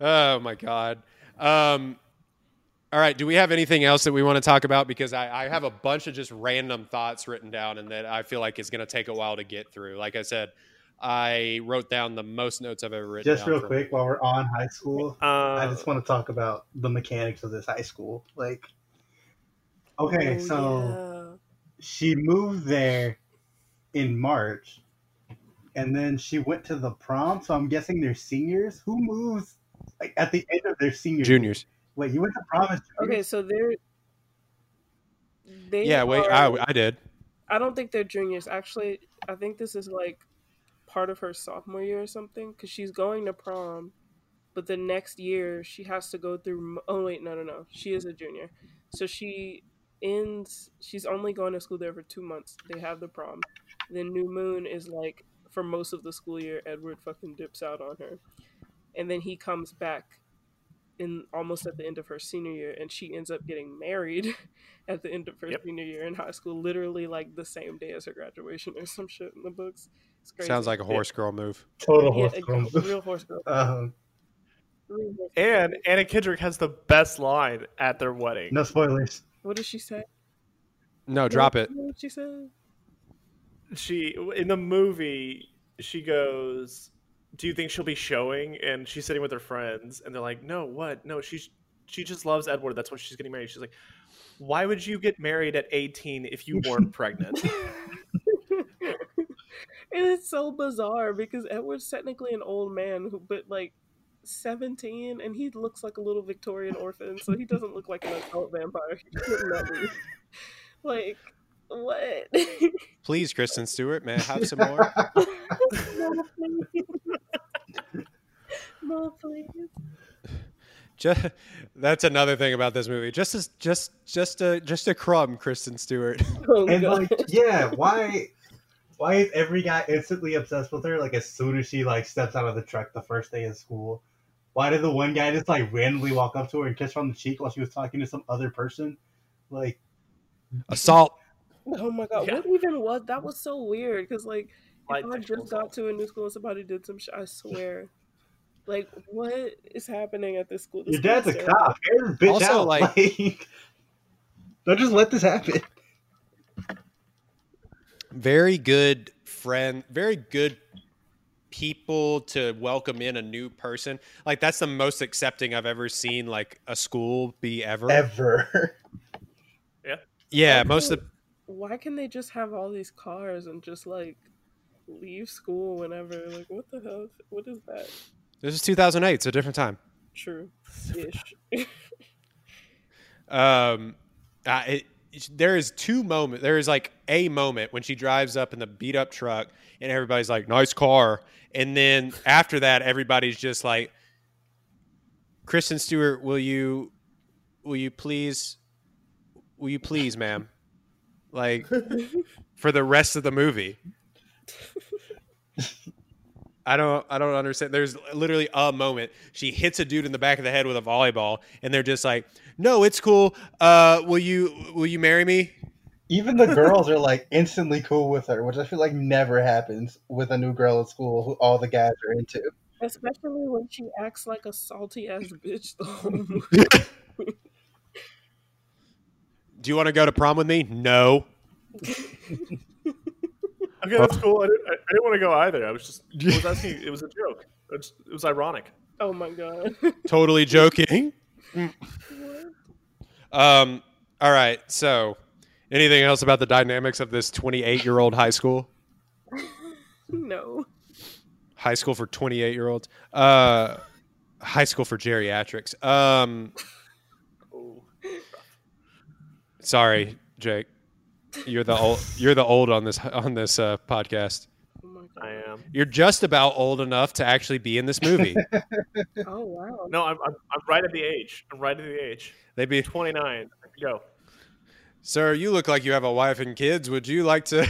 Oh my god. Um, all right. Do we have anything else that we want to talk about? Because I, I have a bunch of just random thoughts written down, and that I feel like it's going to take a while to get through. Like I said, I wrote down the most notes I've ever written. Just down real for- quick, while we're on high school, I Uh, just want to talk about the mechanics of this high school. Like, okay, Oh, so she moved there in March, and then she went to the prom. So I'm guessing they're seniors. Who moves like at the end of their senior? Juniors. Wait, you went to prom as yeah. okay, so they're they Yeah. Wait. are- I, I did. I don't think they're juniors. Actually, I think this is like part of her sophomore year or something because she's going to prom, but the next year she has to go through. Oh wait, no, no, no. She is a junior, so she ends. She's only going to school there for two months. They have the prom. Then New Moon is like for most of the school year. Edward fucking dips out on her, and then he comes back in almost at the end of her senior year, and she ends up getting married *laughs* at the end of her Yep. senior year in high school, literally like the same day as her graduation or some shit in the books. It's crazy. Sounds like a horse girl move. total yeah, horse a girl. real horse girl. Um, Real horse girl. and Anna Kendrick has the best line at their wedding. no spoilers. What does she say? No, drop it. What she said? She in the movie, she goes, "Do you think she'll be showing?" And she's sitting with her friends, and they're like, "No, what? No, she's she just loves Edward. That's why she's getting married." She's like, "Why would you get married at 18 if you weren't pregnant?" *laughs* *laughs* It is so bizarre because Edward's technically an old man, who, but like 17, and he looks like a little Victorian orphan, so he doesn't look like an adult vampire. He shouldn't have been. Like, what? Please, Kristen Stewart, may I have some more? *laughs* no, please. no, please. just, that's another thing about this movie. Just as just just a just a crumb, Kristen Stewart. *laughs* Oh, and God. like, yeah, why? Why is every guy instantly obsessed with her? Like as soon as she like steps out of the truck the first day of school, why did the one guy just like randomly walk up to her and kiss her on the cheek while she was talking to some other person? Like, Assault. Oh my god, Yeah. what even was that? Was so weird because like Light if I sexual just got to a new school and somebody did some shit, I swear. Like, what is happening at this school? This your school dad's a cop. Air bitch Also, out. like- *laughs* Like, don't just let this happen. very good friend, very good people to welcome in a new person. Like that's the most accepting I've ever seen like a school be ever. Ever. *laughs* Yeah, Okay. most of the, Why can they just have all these cars and just like leave school whenever? Like, what the hell? What is that? this is 2008. It's a different time. True. Ish. *laughs* Um, uh, it, there is two moments. There is like a moment when she drives up in the beat up truck, and everybody's like, "Nice car," and then after that, everybody's just like, "Kristen Stewart, will you, will you please, will you please, ma'am?" Like *laughs* for the rest of the movie. I don't I don't understand. There's literally a moment she hits a dude in the back of the head with a volleyball and they're just like, "No, it's cool. Uh will you will you marry me?" Even the girls are like instantly cool with her, which I feel like never happens with a new girl at school who all the guys are into. Especially when she acts like a salty ass bitch the whole movie. Do you want to go to prom with me? No. *laughs* Okay, that's cool. I didn't, I, I didn't want to go either. I was just I was asking. It was a joke. It's, it was ironic. Oh my god. *laughs* Totally joking. *laughs* um. All right. So, anything else about the dynamics of this 28 year old high school? *laughs* no. High school for 28 year olds. Uh, high school for geriatrics. Um. Oh, *laughs* Sorry, Jake. You're the old. You're the old on this on this uh, podcast. Oh I am. You're just about old enough to actually be in this movie. *laughs* Oh wow. No, I'm, I'm, I'm right at the age. I'm right at the age. They'd be, 29. Go. Sir. You look like you have a wife and kids. Would you like to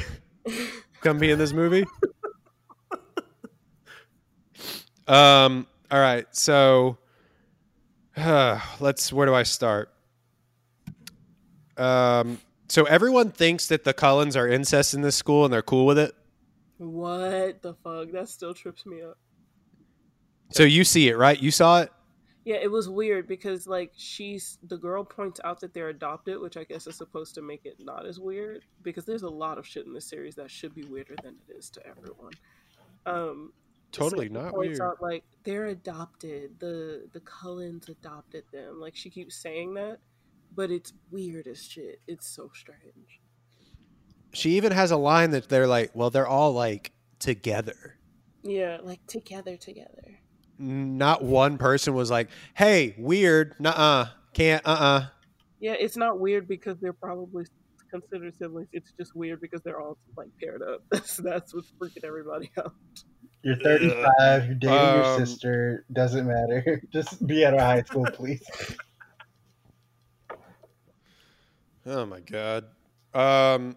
*laughs* come be in this movie? *laughs* Um. All right. So, let's. Where do I start? Um. So everyone thinks that the Cullens are incest in this school, and they're cool with it. What the fuck? That still trips me up. So you see it, right? You saw it. Yeah, it was weird because like she's the girl points out that they're adopted, which I guess is supposed to make it not as weird because there's a lot of shit in this series that should be weirder than it is to everyone. Um, Totally not points weird. out like they're adopted. The the Cullens adopted them. Like she keeps saying that, but it's weird as shit. It's so strange. She even has a line that they're like, well, they're all like together. Yeah, like together, together. Not one person was like, hey, weird, nuh-uh, can't, uh-uh. Yeah, it's not weird because they're probably considered siblings. It's just weird because they're all like paired up. *laughs* That's that's what's freaking everybody out. You're 35. You're dating your Um, sister. Doesn't matter. *laughs* Just be at our high school, please. *laughs* Oh my god. Um,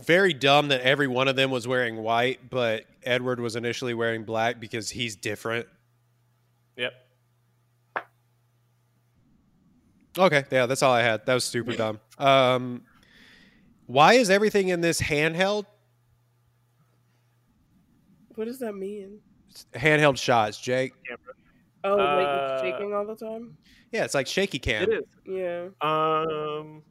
very dumb that every one of them was wearing white, but Edward was initially wearing black because he's different. Yep. Okay, yeah, that's all I had. That was super dumb. Um, why is everything in this handheld? What does that mean? Handheld shots, Jake. Oh, like Uh, it's shaking all the time. Yeah, it's like shaky cam. It is. Yeah. Um,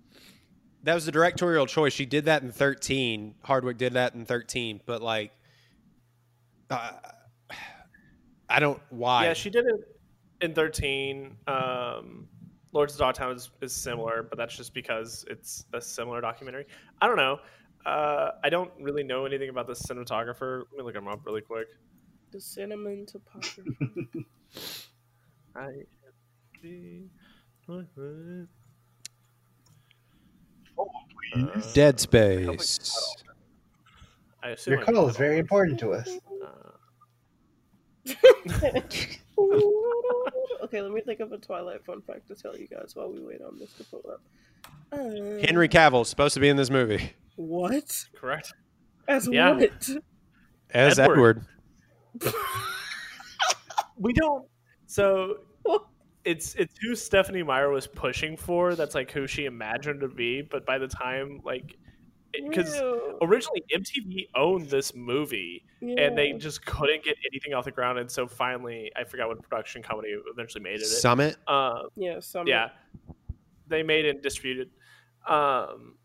That was the directorial choice. She did that in 13. Hardwicke did that in 13, but like, uh, I don't why. yeah, she did it in 13. Um, Lords of Dogtown is, is similar, but that's just because it's a similar documentary. I don't know. Uh, I don't really know anything about the cinematographer. Let me look him up really quick. The cinnamon topography. I *laughs* Dead Space. Your call is very important to us. Uh, okay, let me think of a Twilight fun fact to tell you guys while we wait on this to pull up. Uh, Henry Cavill's supposed to be in this movie What? correct. As Yeah. what? as Edward. Edward. *laughs* We don't. So it's it's who Stephenie Meyer was pushing for. That's like who she imagined to be. But by the time like, because originally MTV owned this movie and they just couldn't get anything off the ground, and so finally, I forgot what production company eventually made it. Summit. Um, Yeah, some yeah, they made it and distributed. Um,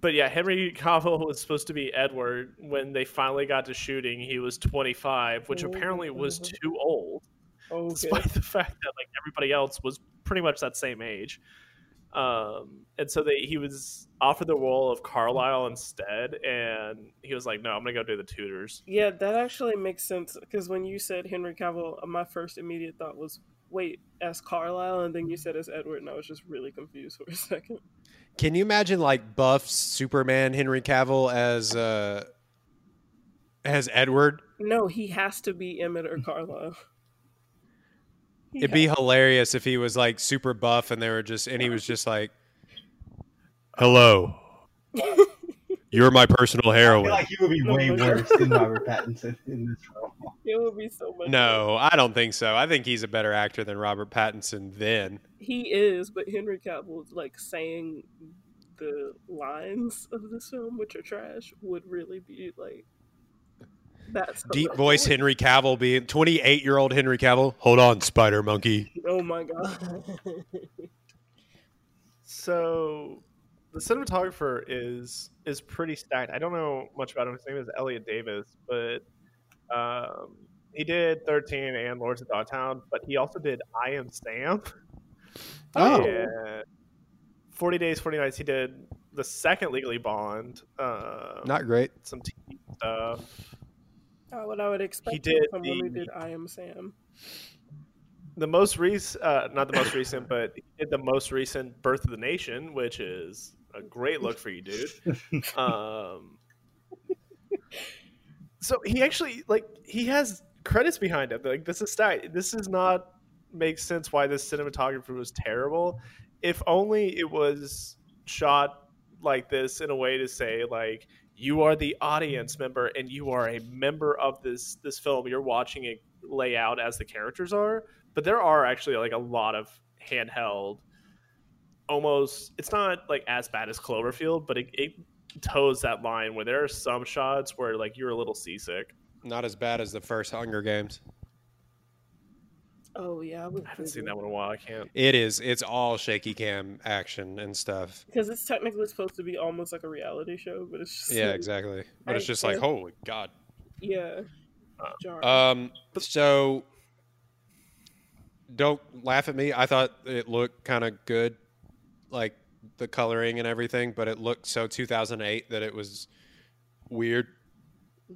but yeah, Henry Cavill was supposed to be Edward. When they finally got to shooting, he was 25, which apparently was too old, Okay. despite the fact that like everybody else was pretty much that same age. Um, and so they, he was offered the role of Carlisle instead, and he was like, "No, I'm gonna go do the Tudors." Yeah, that actually makes sense because when you said Henry Cavill, uh, my first immediate thought was, wait, as Carlisle, and then you said as Edward, and I was just really confused *laughs* for a second. Can you imagine like buff Superman Henry Cavill as uh as Edward? No, he has to be Emmett or Carlisle. *laughs* He It'd be hilarious if he was like super buff and they were just and he was just like Hello. *laughs* You're my personal I feel heroin. like he would be way worse than Robert Pattinson in this role. It would be so much. No, I don't think so. I think he's a better actor than Robert Pattinson then. He is, but Henry Cavill, like saying the lines of this film, which are trash, would really be like that's Deep voice Henry Cavill being 28 year old Henry Cavill. Hold on, Spider Monkey. Oh my god. *laughs* So the cinematographer is is pretty stacked. I don't know much about him. His name is Elliot Davis, but um, he did 13 and Lords of Dogtown, but he also did I Am Sam. Oh. And 40 Days, 40 Nights. He did the second Legally Blonde. Um, Not great. some TV stuff. Oh, what I would expect He from did someone who the- did I Am Sam. The most recent, uh, not the most recent, but he did the most recent Birth of the Nation, which is a great look for you, dude. *laughs* Um, so he actually like he has credits behind it. Like this is stat. This is not makes sense why this cinematographer was terrible. If only it was shot like this in a way to say like you are the audience member and you are a member of this this film. You're watching it lay out as the characters are. But there are actually like a lot of handheld almost it's not like as bad as Cloverfield, but it, it toes that line where there are some shots where like you're a little seasick. Not as bad as the first Hunger Games. Oh yeah, I, haven't seen that one in a while. I can't. It is. It's all shaky cam action and stuff. because it's technically supposed to be almost like a reality show, but it's just Yeah, like, exactly. But it's just like, yeah. holy god. yeah. Uh, Jarring. Um. So, don't laugh at me. I thought it looked kind of good, like the coloring and everything, but it looked so 2008 that it was weird.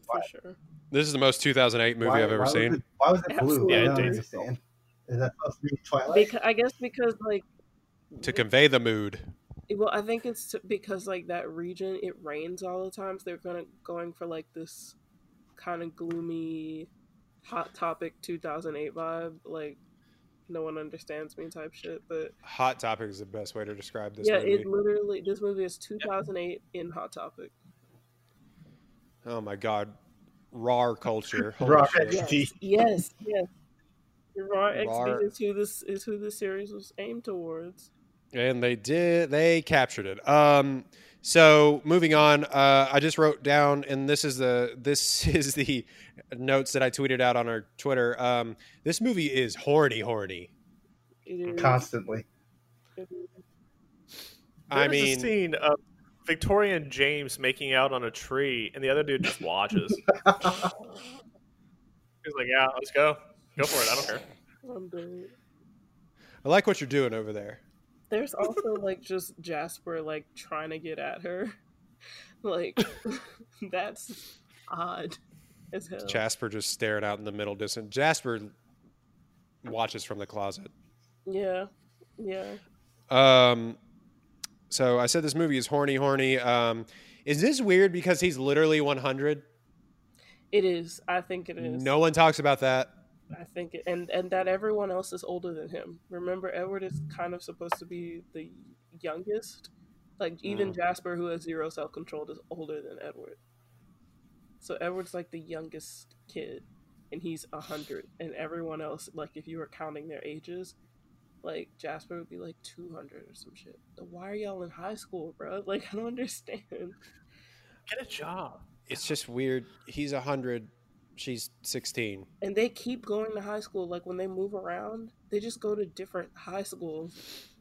for sure. This is the most 2008 movie Why- I've ever why was seen. it- why was it blue? Absolutely. I Yeah, it dates understand. Is that supposed to be Twilight? Because, I guess because like to convey the mood. well, I think it's t- because like that region it rains all the time, so they're gonna going for like this kind of gloomy, hot topic 2008 vibe, like no one understands me type shit. But Hot Topic is the best way to describe this yeah, movie. it literally this movie is 2008 in Hot Topic. Oh my god, raw culture. *laughs* Holy Raw shit. Yes, yes, yes. Raw XD Raw- is who this is who the series was aimed towards. and they did they captured it um so moving on uh i just wrote down and this is the this *laughs* is the notes that i tweeted out on our twitter um this movie is horny horny It is, Constantly. it is- i There's a mean scene of Victoria and James making out on a tree, and the other dude just watches. *laughs* He's like, "Yeah, let's go, go for it. I don't care." *laughs* I'm dead. i like what you're doing over there There's also like just Jasper like trying to get at her. *laughs* Like *laughs* that's odd as hell. jasper just staring out in the middle distance jasper watches from the closet Yeah. Yeah. um so i said this movie is horny horny um is this weird because he's literally 100 It is. I think it is. no one talks about that I think it, and and that everyone else is older than him. Remember, Edward is kind of supposed to be the youngest. Like even Mm. Jasper, who has zero self control, is older than Edward. So Edward's like the youngest kid, and he's a hundred, and everyone else, like if you were counting their ages, like Jasper would be like two hundred or some shit. Why are y'all in high school, bro? *laughs* Like I don't understand. Get a job. it's just weird. He's a hundred, she's sixteen. and they keep going to high school. Like when they move around, they just go to different high schools.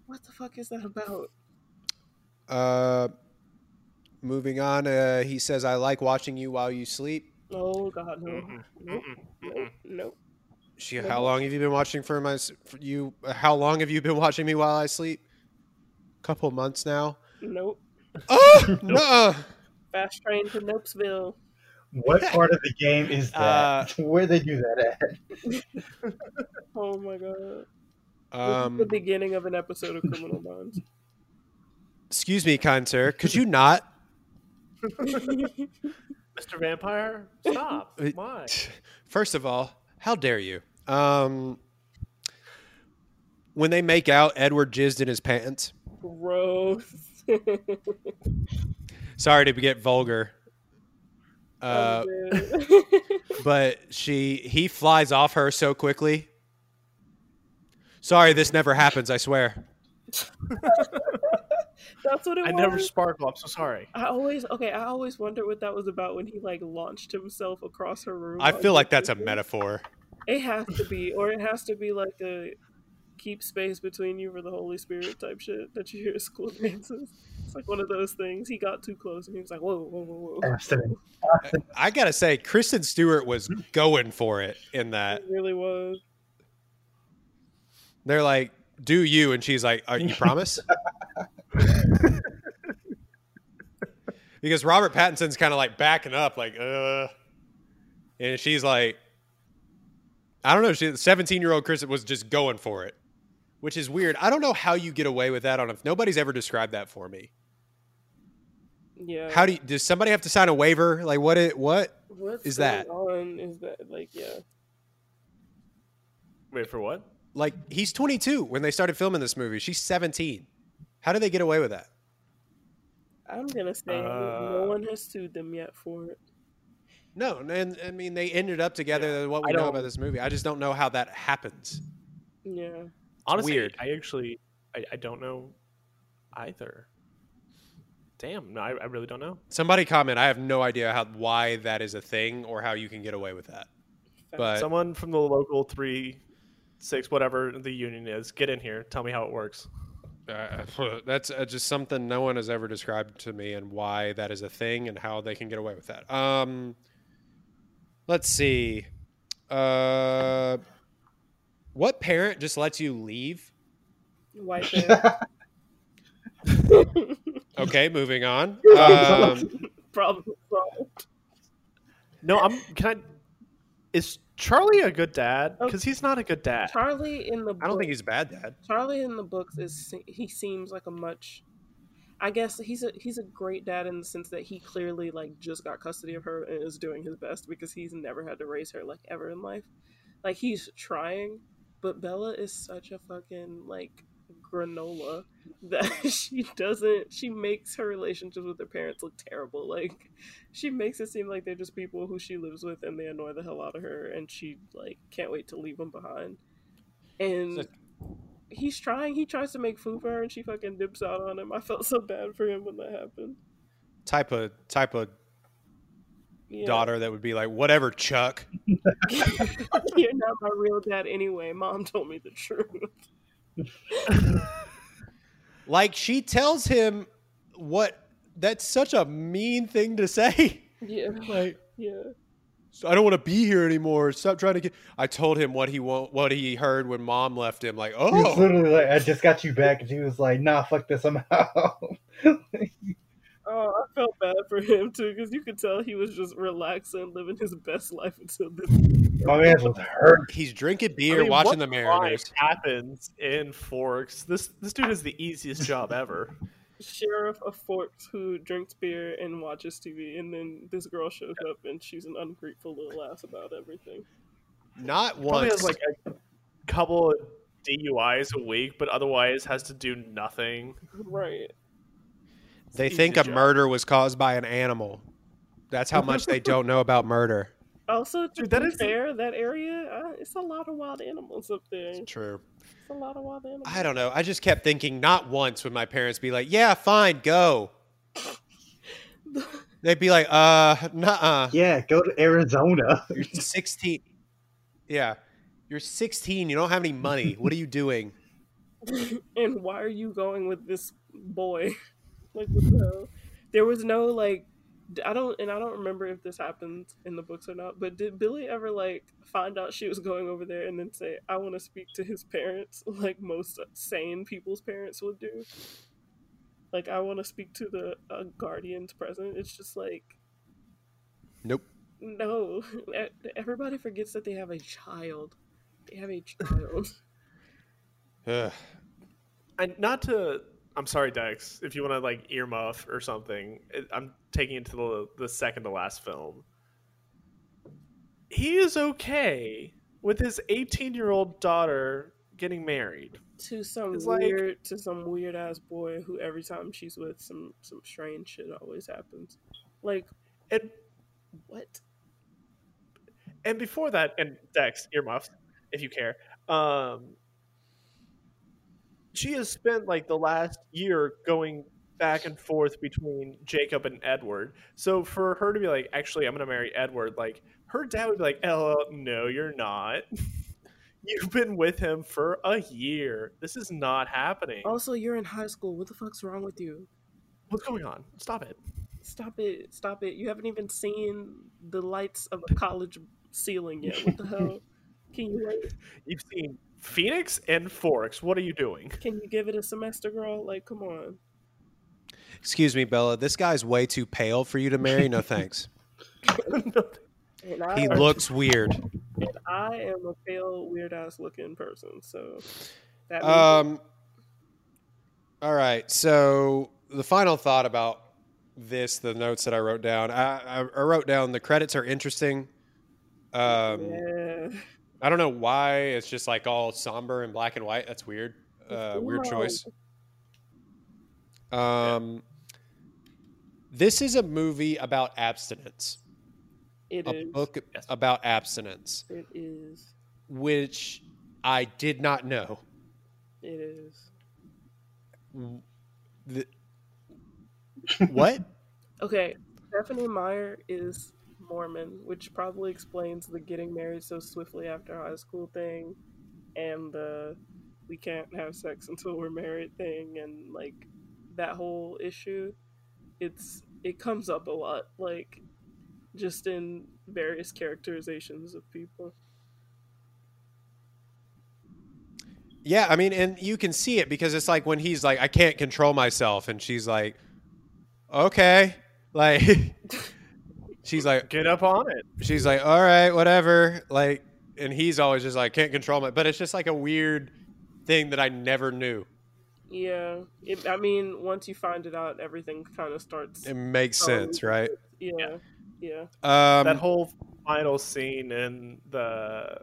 What the fuck is that about? Uh, moving on. Uh, he says, "I like watching you while you sleep." Oh God, no, Mm-mm, nope, mm-mm, nope, nope. She, how long have you been watching for my for you? How long have you been watching me while I sleep? Couple months now. Nope. *laughs* Oh no! Fast train to Nopesville. What *laughs* part of the game is that? Uh, *laughs* Where they do that at? *laughs* Oh my God. this is the Um, beginning of an episode of Criminal Minds. excuse me, kind sir. Could you not? Mr. Vampire, stop. Uh, Why? First of all, how dare you? Um, when they make out, Edward jizzed in his pants. Gross. Sorry to get vulgar. Uh, I'm but she he flies off her so quickly. Sorry, this never happens. I swear. *laughs* That's what it I was. never sparkle. I'm so sorry. I always okay. I always wonder what that was about when he like launched himself across her room. I feel like that's a metaphor. It has to be, or it has to be like a keep space between you for the Holy Spirit type shit that you hear at school dances. It's like one of those things. He got too close and he was like, whoa, whoa, whoa, whoa. I gotta say, Kristen Stewart was going for it in that. It really was. They're like, "Do you?" And she's like, uh, "You promise?" *laughs* because Robert Pattinson's kind of like backing up, like, "Uh," and she's like, "I don't know." She, seventeen-year-old Kristen was just going for it, which is weird. I don't know how you get away with that on. if nobody's ever described that for me. Yeah. How do you, does somebody have to sign a waiver? Like, what? It what? What's is that? On is that like yeah. Wait for what? Like, he's twenty-two when they started filming this movie. She's seventeen. How do they get away with that? I'm gonna say no Uh, one has sued them yet for it. No, and I mean they ended up together. Yeah, what we know about this movie, I just don't know how that happens. Yeah. Honestly, weird. I actually I, I don't know either. Damn, no, I, I really don't know. Somebody comment. I have no idea how why that is a thing or how you can get away with that. But Someone from the local three, six, whatever the union is, get in here. Tell me how it works. uh, *laughs* that's uh, just something no one has ever described to me, and why that is a thing, and how they can get away with that. Um, let's see. Uh, what parent just lets you leave? White *laughs* man. *laughs* Okay, moving on. *laughs* Um, Problem solved. No, I'm. Can I? Is Charlie a good dad? Oh. Because he's not a good dad. Charlie in the I don't think he's a bad dad. Charlie in the books is he seems like a much I guess he's a he's a great dad in the sense that he clearly like just got custody of her and is doing his best because he's never had to raise her like ever in life. Like he's trying, but Bella is such a fucking like granola *laughs* that she doesn't she makes her relationships with her parents look terrible. Like she makes it seem like they're just people who she lives with and they annoy the hell out of her and she like can't wait to leave them behind. And So- he's trying. He tries to make food for her, and she fucking dips out on him. I felt so bad for him when that happened. Type of type of Yeah. daughter that would be like, whatever, Chuck. *laughs* You're not my real dad anyway. Mom told me the truth. *laughs* Like she tells him what that's such a mean thing to say. *laughs* Yeah, Like yeah. I don't want to be here anymore. Stop trying to get I told him what he wa- what he heard when mom left him like, He was "Oh, literally like, I just got you back. And he was like, nah, fuck this, I'm out. Oh, I felt bad for him too because you could tell he was just relaxing, living his best life until this. My man was hurt. he's drinking I beer, mean, watching what the crime Mariners." happens in Forks. This this dude has the easiest job ever. Sheriff of Forks who drinks beer and watches TV, and then this girl shows up and she's an ungrateful little ass about everything. Not Probably once. has like a couple of DUIs a week, but otherwise has to do nothing. Right. They think a job. murder was caused by an animal. That's how much they don't know about murder. *laughs* Also, to Dude, that be is- fair, that area, uh, it's a lot of wild animals up there. It's True. It's a lot of wild animals. I don't know. I just kept thinking not once would my parents be like, "Yeah, fine, go." *laughs* They'd be like, "Uh, nuh-uh. Yeah, go to Arizona. You're 16. Yeah. You're 16. You don't have any money. What are you doing?" *laughs* and why are you going with this boy? Like, what the? There was no like, I don't, and I don't remember if this happened in the books or not. But did Billy ever like find out she was going over there and then say, "I want to speak to his parents," *laughs* like most sane people's parents would do? Like, I want to speak to the uh, guardians present. It's just like, Nope. no. Everybody forgets that they have a child. They have a child. Ugh. *sighs* *sighs* And not to, I'm sorry, Dex, if you want to like earmuff or something. it- I'm taking it to the the second to last film. He is okay with his 18 year old daughter getting married. to some It's like- weird to some weird ass boy who every time she's with some some strange shit always happens. Like And what? and before that, and Dex earmuffs, if you care. Um, she has spent like the last year going back and forth between Jacob and Edward. So for her to be like, actually, I'm going to marry Edward, like her dad would be like, "Oh, no, you're not. *laughs* You've been with him for a year. This is not happening. Also, you're in high school. What the fuck's wrong with you? What's going on? Stop it. Stop it! Stop it! You haven't even seen the lights of a college ceiling yet. What the hell? *laughs* Can you wait? You've seen Phoenix and Forks. What are you doing? Can you give it a semester, girl? Like, come on. Excuse me, Bella. This guy's way too pale for you to marry. No thanks. *laughs* *laughs* And I, He looks weird. and I am a pale, weird ass looking person. So that means Um. All right. So the final thought about this, the notes that I wrote down. I, I, I wrote down the credits are interesting. Um, yeah. I don't know why it's just like all somber and black and white. That's weird. Uh, weird choice. Um, this is a movie about abstinence. It A is. book Yes. about abstinence, It is. which I did not know. It is. The, what? *laughs* Okay, Stephenie Meyer is Mormon, which probably explains the getting married so swiftly after high school thing and the we can't have sex until we're married thing and like that whole issue. It's it comes up a lot, like just in various characterizations of people. Yeah, I mean, and you can see it because it's like when he's like, I can't control myself, and she's like, okay, like, *laughs* she's like, Get up on it. she's like, all right, whatever, like, and he's always just like, can't control my, but it's just like a weird thing that I never knew. Yeah, it, I mean, once you find it out, everything kind of starts. It makes sense, right? Yeah, yeah. Um, that whole final scene in the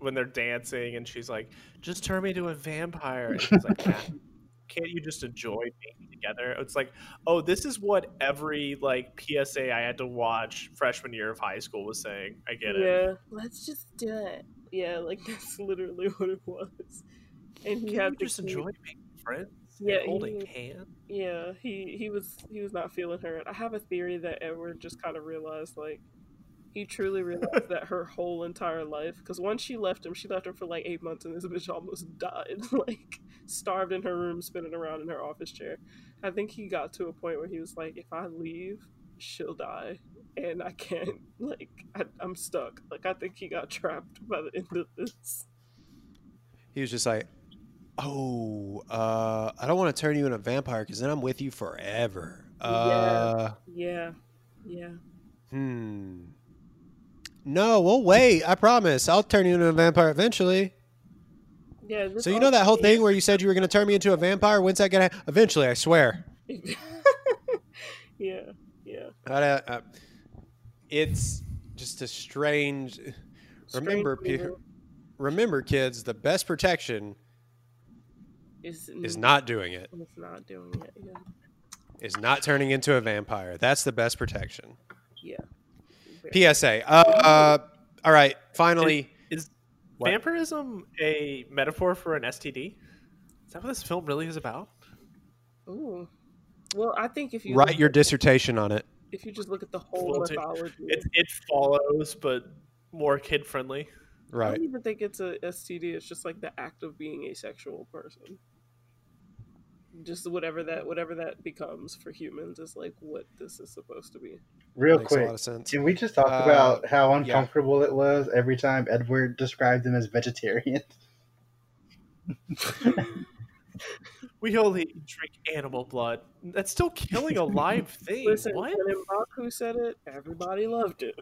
when they're dancing and she's like, "Just turn me to a vampire," and he's like, *laughs* "Matt, "Can't you just enjoy being together?" It's like, oh, this is what every like PSA I had to watch freshman year of high school was saying. I get it. Yeah, let's just do it. Yeah, like *laughs* that's literally what it was. And he had just enjoy being friends? Yeah, and holding hands. Yeah, he he was he was not feeling her. I have a theory that Edward just kind of realized like he truly realized that her whole entire life because once she left him, she left him for like eight months, and this bitch almost *laughs* died, *laughs* like starved in her room, spinning around in her office chair. I think he got to a point where he was like, if I leave, she'll die, and I can't *laughs* like I, I'm stuck. Like I think he got trapped by the end of this. he was just like, oh, uh, I don't want to turn you into a vampire because then I'm with you forever. Uh, Yeah, yeah. hmm. No, we'll wait. I promise. I'll turn you into a vampire eventually. Yeah, So you know that whole thing where you said you were going to turn me into a vampire? When's that going to? Happen? Eventually, I swear. *laughs* yeah, yeah. I, uh, uh, it's just a strange. Remember, pe- remember, kids. The best protection is is not doing it. It's not doing it. Yeah, Is not turning into a vampire. That's the best protection. yeah. PSA. Uh, uh, all right. Finally, Is What? vampirism a metaphor for an STD? Is that what this film really is about? Ooh. Well, I think if you write your at- dissertation on it. if you just look at the whole Well, mythology, It it follows, but more kid friendly. Right. I don't even think it's a STD. It's just like the act of being a sexual person. Just whatever that whatever that becomes for humans is like what this is supposed to be. Real Makes a quick, lot of sense. can we just talk Uh, about how uncomfortable it was every time Edward described them as vegetarian? *laughs* *laughs* We only drink animal blood. That's still killing a live *laughs* thing. Listen, what? when Mbaku said it, everybody loved it.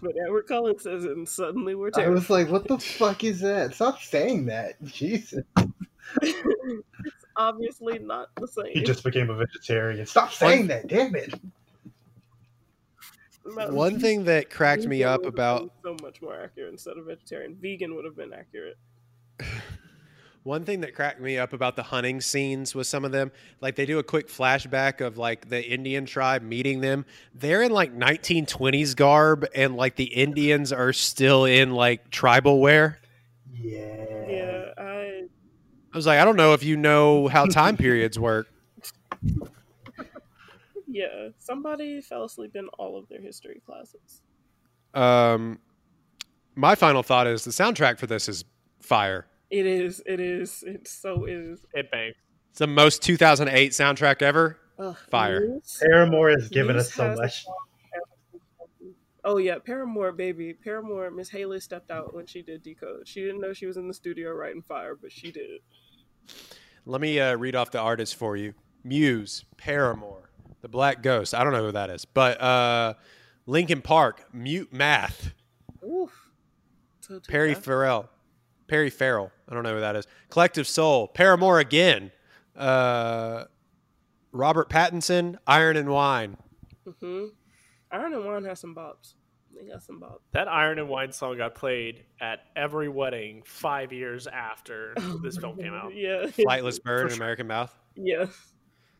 but Edward Cullen says it, and suddenly we're I terrified. was like, "What the fuck is that? Stop saying that, Jesus!" It's obviously not the same. He just became a vegetarian. Stop saying that, damn it! One thing that cracked me up about so much more accurate instead of vegetarian. Vegan would have been accurate. *sighs* one thing that cracked me up about the hunting scenes with some of them, like they do a quick flashback of like the Indian tribe meeting them. They're in like 1920s garb, and like the Indians are still in like tribal wear. Yeah. Yeah, I I was like, I don't know if you know how *laughs* time periods work. yeah. Somebody fell asleep in all of their history classes. Um, my final thought is the soundtrack for this is fire. It is. It is. It so is. It bangs. It's the most 2008 soundtrack ever. Ugh, Fire. Muse- Paramore has given Muse us so much. Oh yeah, Paramore, baby. Paramore. Miss Hayley stepped out when she did Decode. She didn't know she was in the studio writing Fire, but she did. Let me uh, read off the artists for you: Muse, Paramore, The Black Ghost. I don't know who that is, but uh, Linkin Park, Mute Math, Oof. Perry. Farrell, Perry Farrell. I don't know who that is. Collective Soul, Paramore again, uh, Robert Pattinson, Iron and Wine. Mm-hmm. Iron and Wine has some bops. They got some bops. That Iron and Wine song got played at every wedding five years after *laughs* this film came out. Yeah. Flightless *laughs* Bird For and sure. American Mouth. Yeah.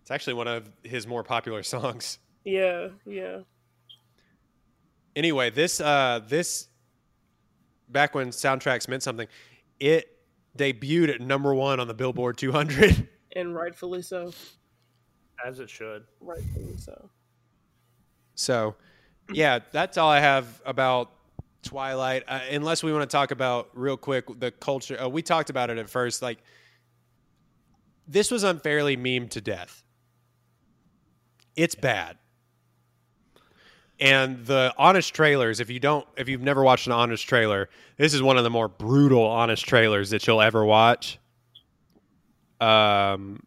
It's actually one of his more popular songs. Yeah. Yeah. Anyway, this uh this back when soundtracks meant something, it debuted at number one on the Billboard 200. *laughs* And rightfully so. As it should. Rightfully so. So, yeah, that's all I have about Twilight. Uh, unless we want to talk about real quick the culture. Uh, we talked about it at first. Like, this was unfairly memed to death. It's bad. And the honest trailers, if you don't, if you've never watched an honest trailer, this is one of the more brutal honest trailers that you'll ever watch. Um,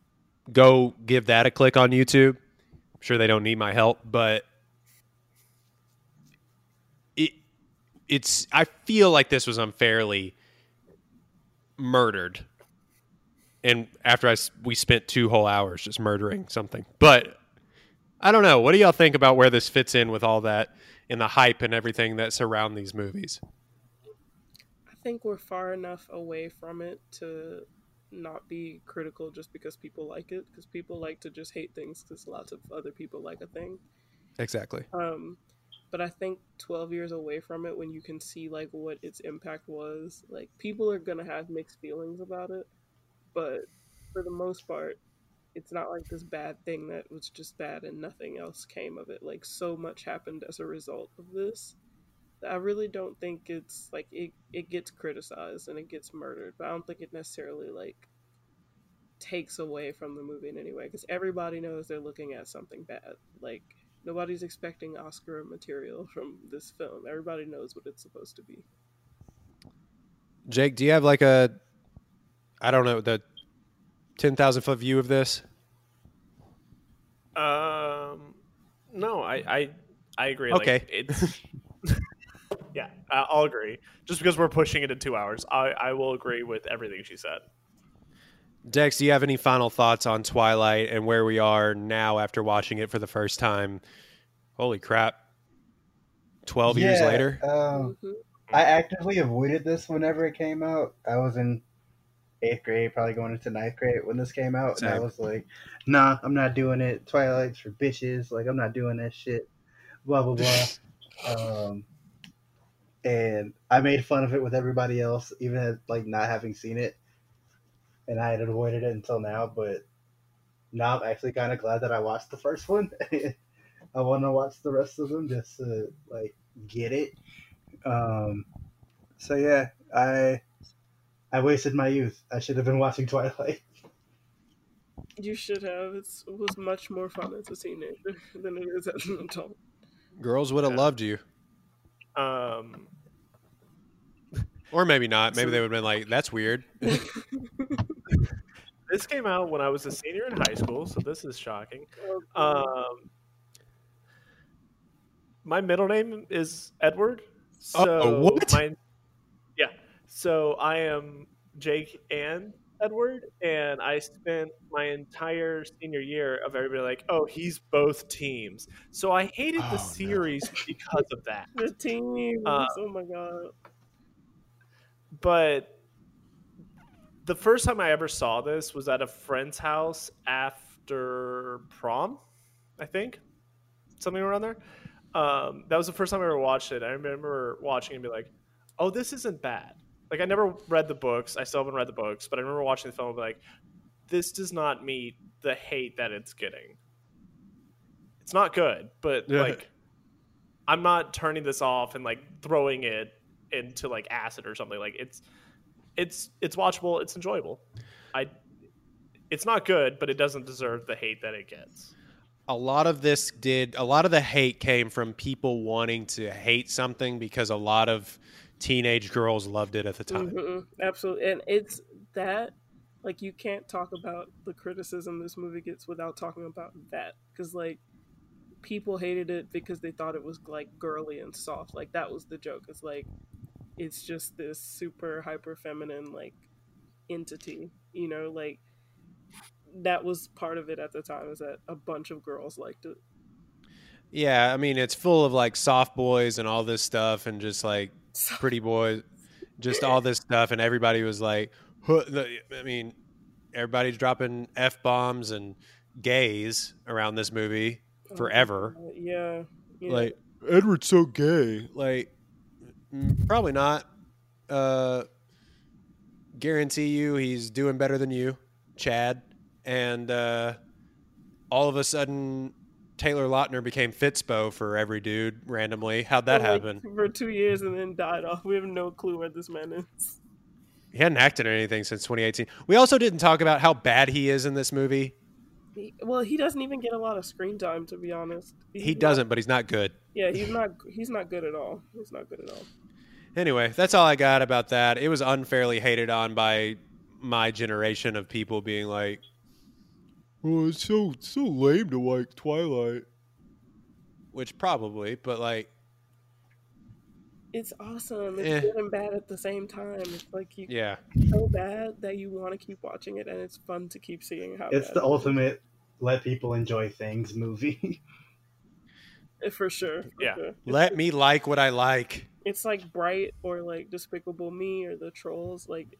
go give that a click on YouTube. I'm sure they don't need my help, but it's I feel like this was unfairly murdered. And after I we spent two whole hours just murdering something. But I don't know. What do y'all think about where this fits in with all that and the hype and everything that surround these movies? I think we're far enough away from it to not be critical just because people like it. Because people like to just hate things because lots of other people like a thing. Exactly. Um, but I think 12 years away from it, when you can see like what its impact was, like people are gonna have mixed feelings about it. But for the most part, it's not like this bad thing that was just bad and nothing else came of it. Like so much happened as a result of this. I really don't think it's like it, it gets criticized and it gets murdered, but I don't think it necessarily like takes away from the movie in any way because everybody knows they're looking at something bad. Like nobody's expecting Oscar material *laughs* from this film. Everybody knows what it's supposed to be. Jake, do you have like a I don't know, the 10,000 foot view of this? Um, no, I, I, I agree. Okay. Like, it's *laughs* yeah, I- I'll agree. Just because we're pushing it in two hours, I, I will agree with everything she said. Dex, do you have any final thoughts on Twilight and where we are now after watching it for the first time? Holy crap. 12 years later? Um. I actively avoided this whenever it came out. I was in eighth grade, probably going into ninth grade when this came out, and I was like, "Nah, I'm not doing it. Twilight's for bitches. Like, I'm not doing that shit." Blah blah blah. *laughs* um, and I made fun of it with everybody else, even like not having seen it, and I had avoided it until now. But now I'm actually kind of glad that I watched the first one. *laughs* I want to watch the rest of them just to like get it. Um, so yeah, I I wasted my youth. I should have been watching *laughs* Twilight. You should have. It's, it was much more fun as a teenager than it is as an adult. Girls would have Yeah. loved you. Um, Or maybe not. Maybe So- they would have been like, that's weird. *laughs* this came out when I was a senior in high school, so this is shocking. Um, Um, my middle name is Edward. Oh, So what? My, yeah. So I am Jake and Edward, and I spent my entire senior year of everybody like, oh, he's both teams. So I hated Oh, the no. series because of that. the team. Uh, oh my god. but the first time I ever saw this was at a friend's house after prom, I think, something around there. Um, that was the first time I ever watched it. I remember watching and be like, "Oh, this isn't bad." Like I never read the books. I still haven't read the books, but I remember watching the film and be like, "This does not meet the hate that it's getting." It's not good, but Yeah. like, I'm not turning this off and like throwing it into like acid or something. Like it's it's it's watchable. It's enjoyable. I it's not good, but it doesn't deserve the hate that it gets. a lot of this did a lot of the hate came from people wanting to hate something because a lot of teenage girls loved it at the time. Mhm, absolutely, and it's that like you can't talk about the criticism this movie gets without talking about that because like people hated it because they thought it was like girly and soft. Like that was the joke. It's like it's just this super hyper feminine like entity, you know, like that was part of it at the time is that a bunch of girls liked it. Yeah, I mean it's full of like soft boys and all this stuff and just like *laughs* pretty boys, just all this stuff, and everybody was like, huh, I mean, everybody's dropping f bombs and gays around this movie forever. Uh, yeah, yeah. Like Edward's so gay. Like probably not. Uh, guarantee you, he's doing better than you, Chad. And uh, all of a sudden, Taylor Lautner became fitspo for every dude randomly. How'd that For, like, happen? for two years and then died off. We have no clue where this man is. He hadn't acted in anything since 2018. We also didn't talk about how bad he is in this movie. He, well, he doesn't even get a lot of screen time, to be honest. He's He not- doesn't, but he's not good. yeah, he's not. He's not good at all. He's not good at all. Anyway, that's all I got about that. It was unfairly hated on by my generation of people being like, "Oh, it's so so lame to like Twilight," which probably, but like, It's awesome. It's Eh. good and bad at the same time. It's like you yeah, so bad that you want to keep watching it, and it's fun to keep seeing how It's bad the it ultimate let people enjoy things movie. *laughs* for sure. For Yeah. sure. Let me like what I like. It's like Bright or like Despicable Me or the Trolls. Like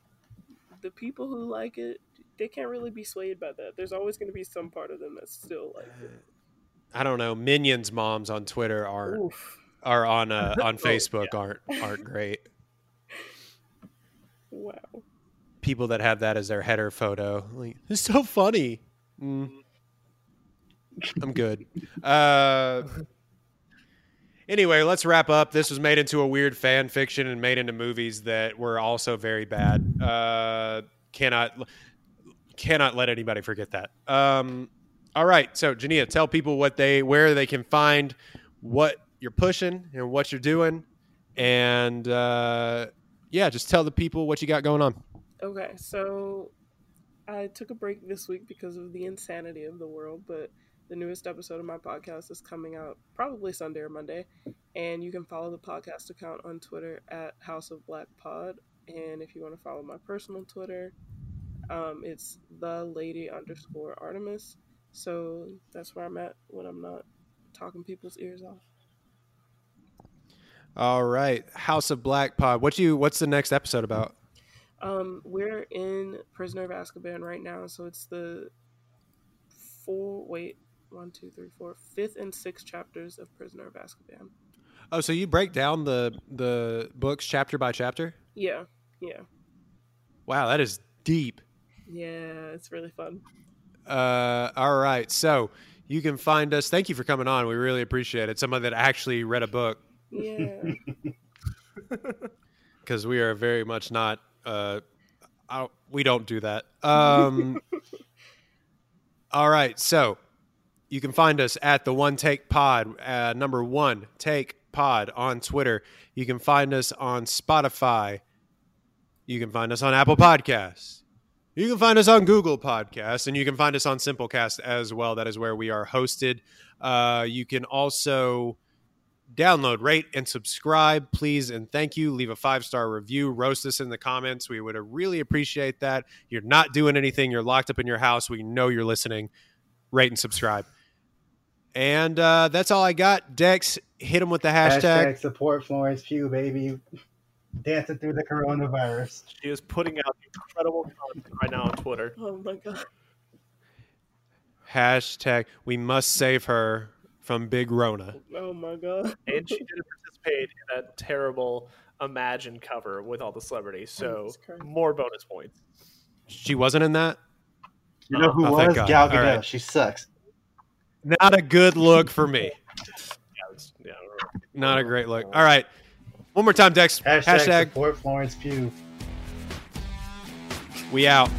the people who like it, they can't really be swayed by that. There's always going to be some part of them that's still like it. *sighs* I don't know. Minions moms on Twitter aren't Oof. are on uh, *laughs* on Oh, Facebook aren't aren't great. *laughs* Wow. People that have that as their header photo, like it's so funny. Mm. I'm good. Uh, *laughs* anyway, let's wrap up. This was made into a weird fan fiction and made into movies that were also very bad. Uh, cannot cannot let anybody forget that. Um, all right, so Jania, tell people what they where they can find what you're pushing and what you're doing, and uh, yeah, just tell the people what you got going on. Okay, so I took a break this week because of the insanity of the world, but the newest episode of my podcast is coming out probably Sunday or Monday, and you can follow the podcast account on Twitter at House of Black Pod, and if you want to follow my personal Twitter, um, it's the lady underscore Artemis. So that's where I'm at when I'm not talking people's ears off. All right, House of Black Pod. What you? What's the next episode about? Um, we're in Prisoner of Azkaban right now, so it's the four wait one two three four fifth and sixth chapters of Prisoner of Azkaban. Oh, so you break down the the books chapter by chapter? Yeah, yeah, Wow, that is deep. yeah. It's really fun. Uh, all right, so you can find us. Thank you for coming on. We really appreciate it. Someone that actually read a book Yeah, *laughs* because we are very much not. Uh, I we don't do that. Um, *laughs* all right, so you can find us at the One Take Pod, uh, number one Take Pod on Twitter. You can find us on Spotify. You can find us on Apple Podcasts. You can find us on Google Podcasts, and you can find us on Simplecast as well. That is where we are hosted. Uh, you can also download, rate, and subscribe, please, and thank you. Leave a five star review. Roast us in the comments. We would really appreciate that. You're not doing anything. You're locked up in your house. We know you're listening. Rate and subscribe. And uh, that's all I got. Dex, hit him with the hashtag. Hashtag support Florence Pugh, baby. Dancing through the coronavirus. She is putting out incredible content right now on Twitter. oh my god. Hashtag. We must save her from Big Rona. Oh my god. And she didn't participate in that terrible Imagine cover with all the celebrities. So Jesus more bonus points. She wasn't in that. You know who Oh, was? Gal Gadot. right. She sucks. Not a good look for me. Yeah. Not a great look. All right. One more time, Dex. Hashtag, Hashtag support Florence Pugh. we out.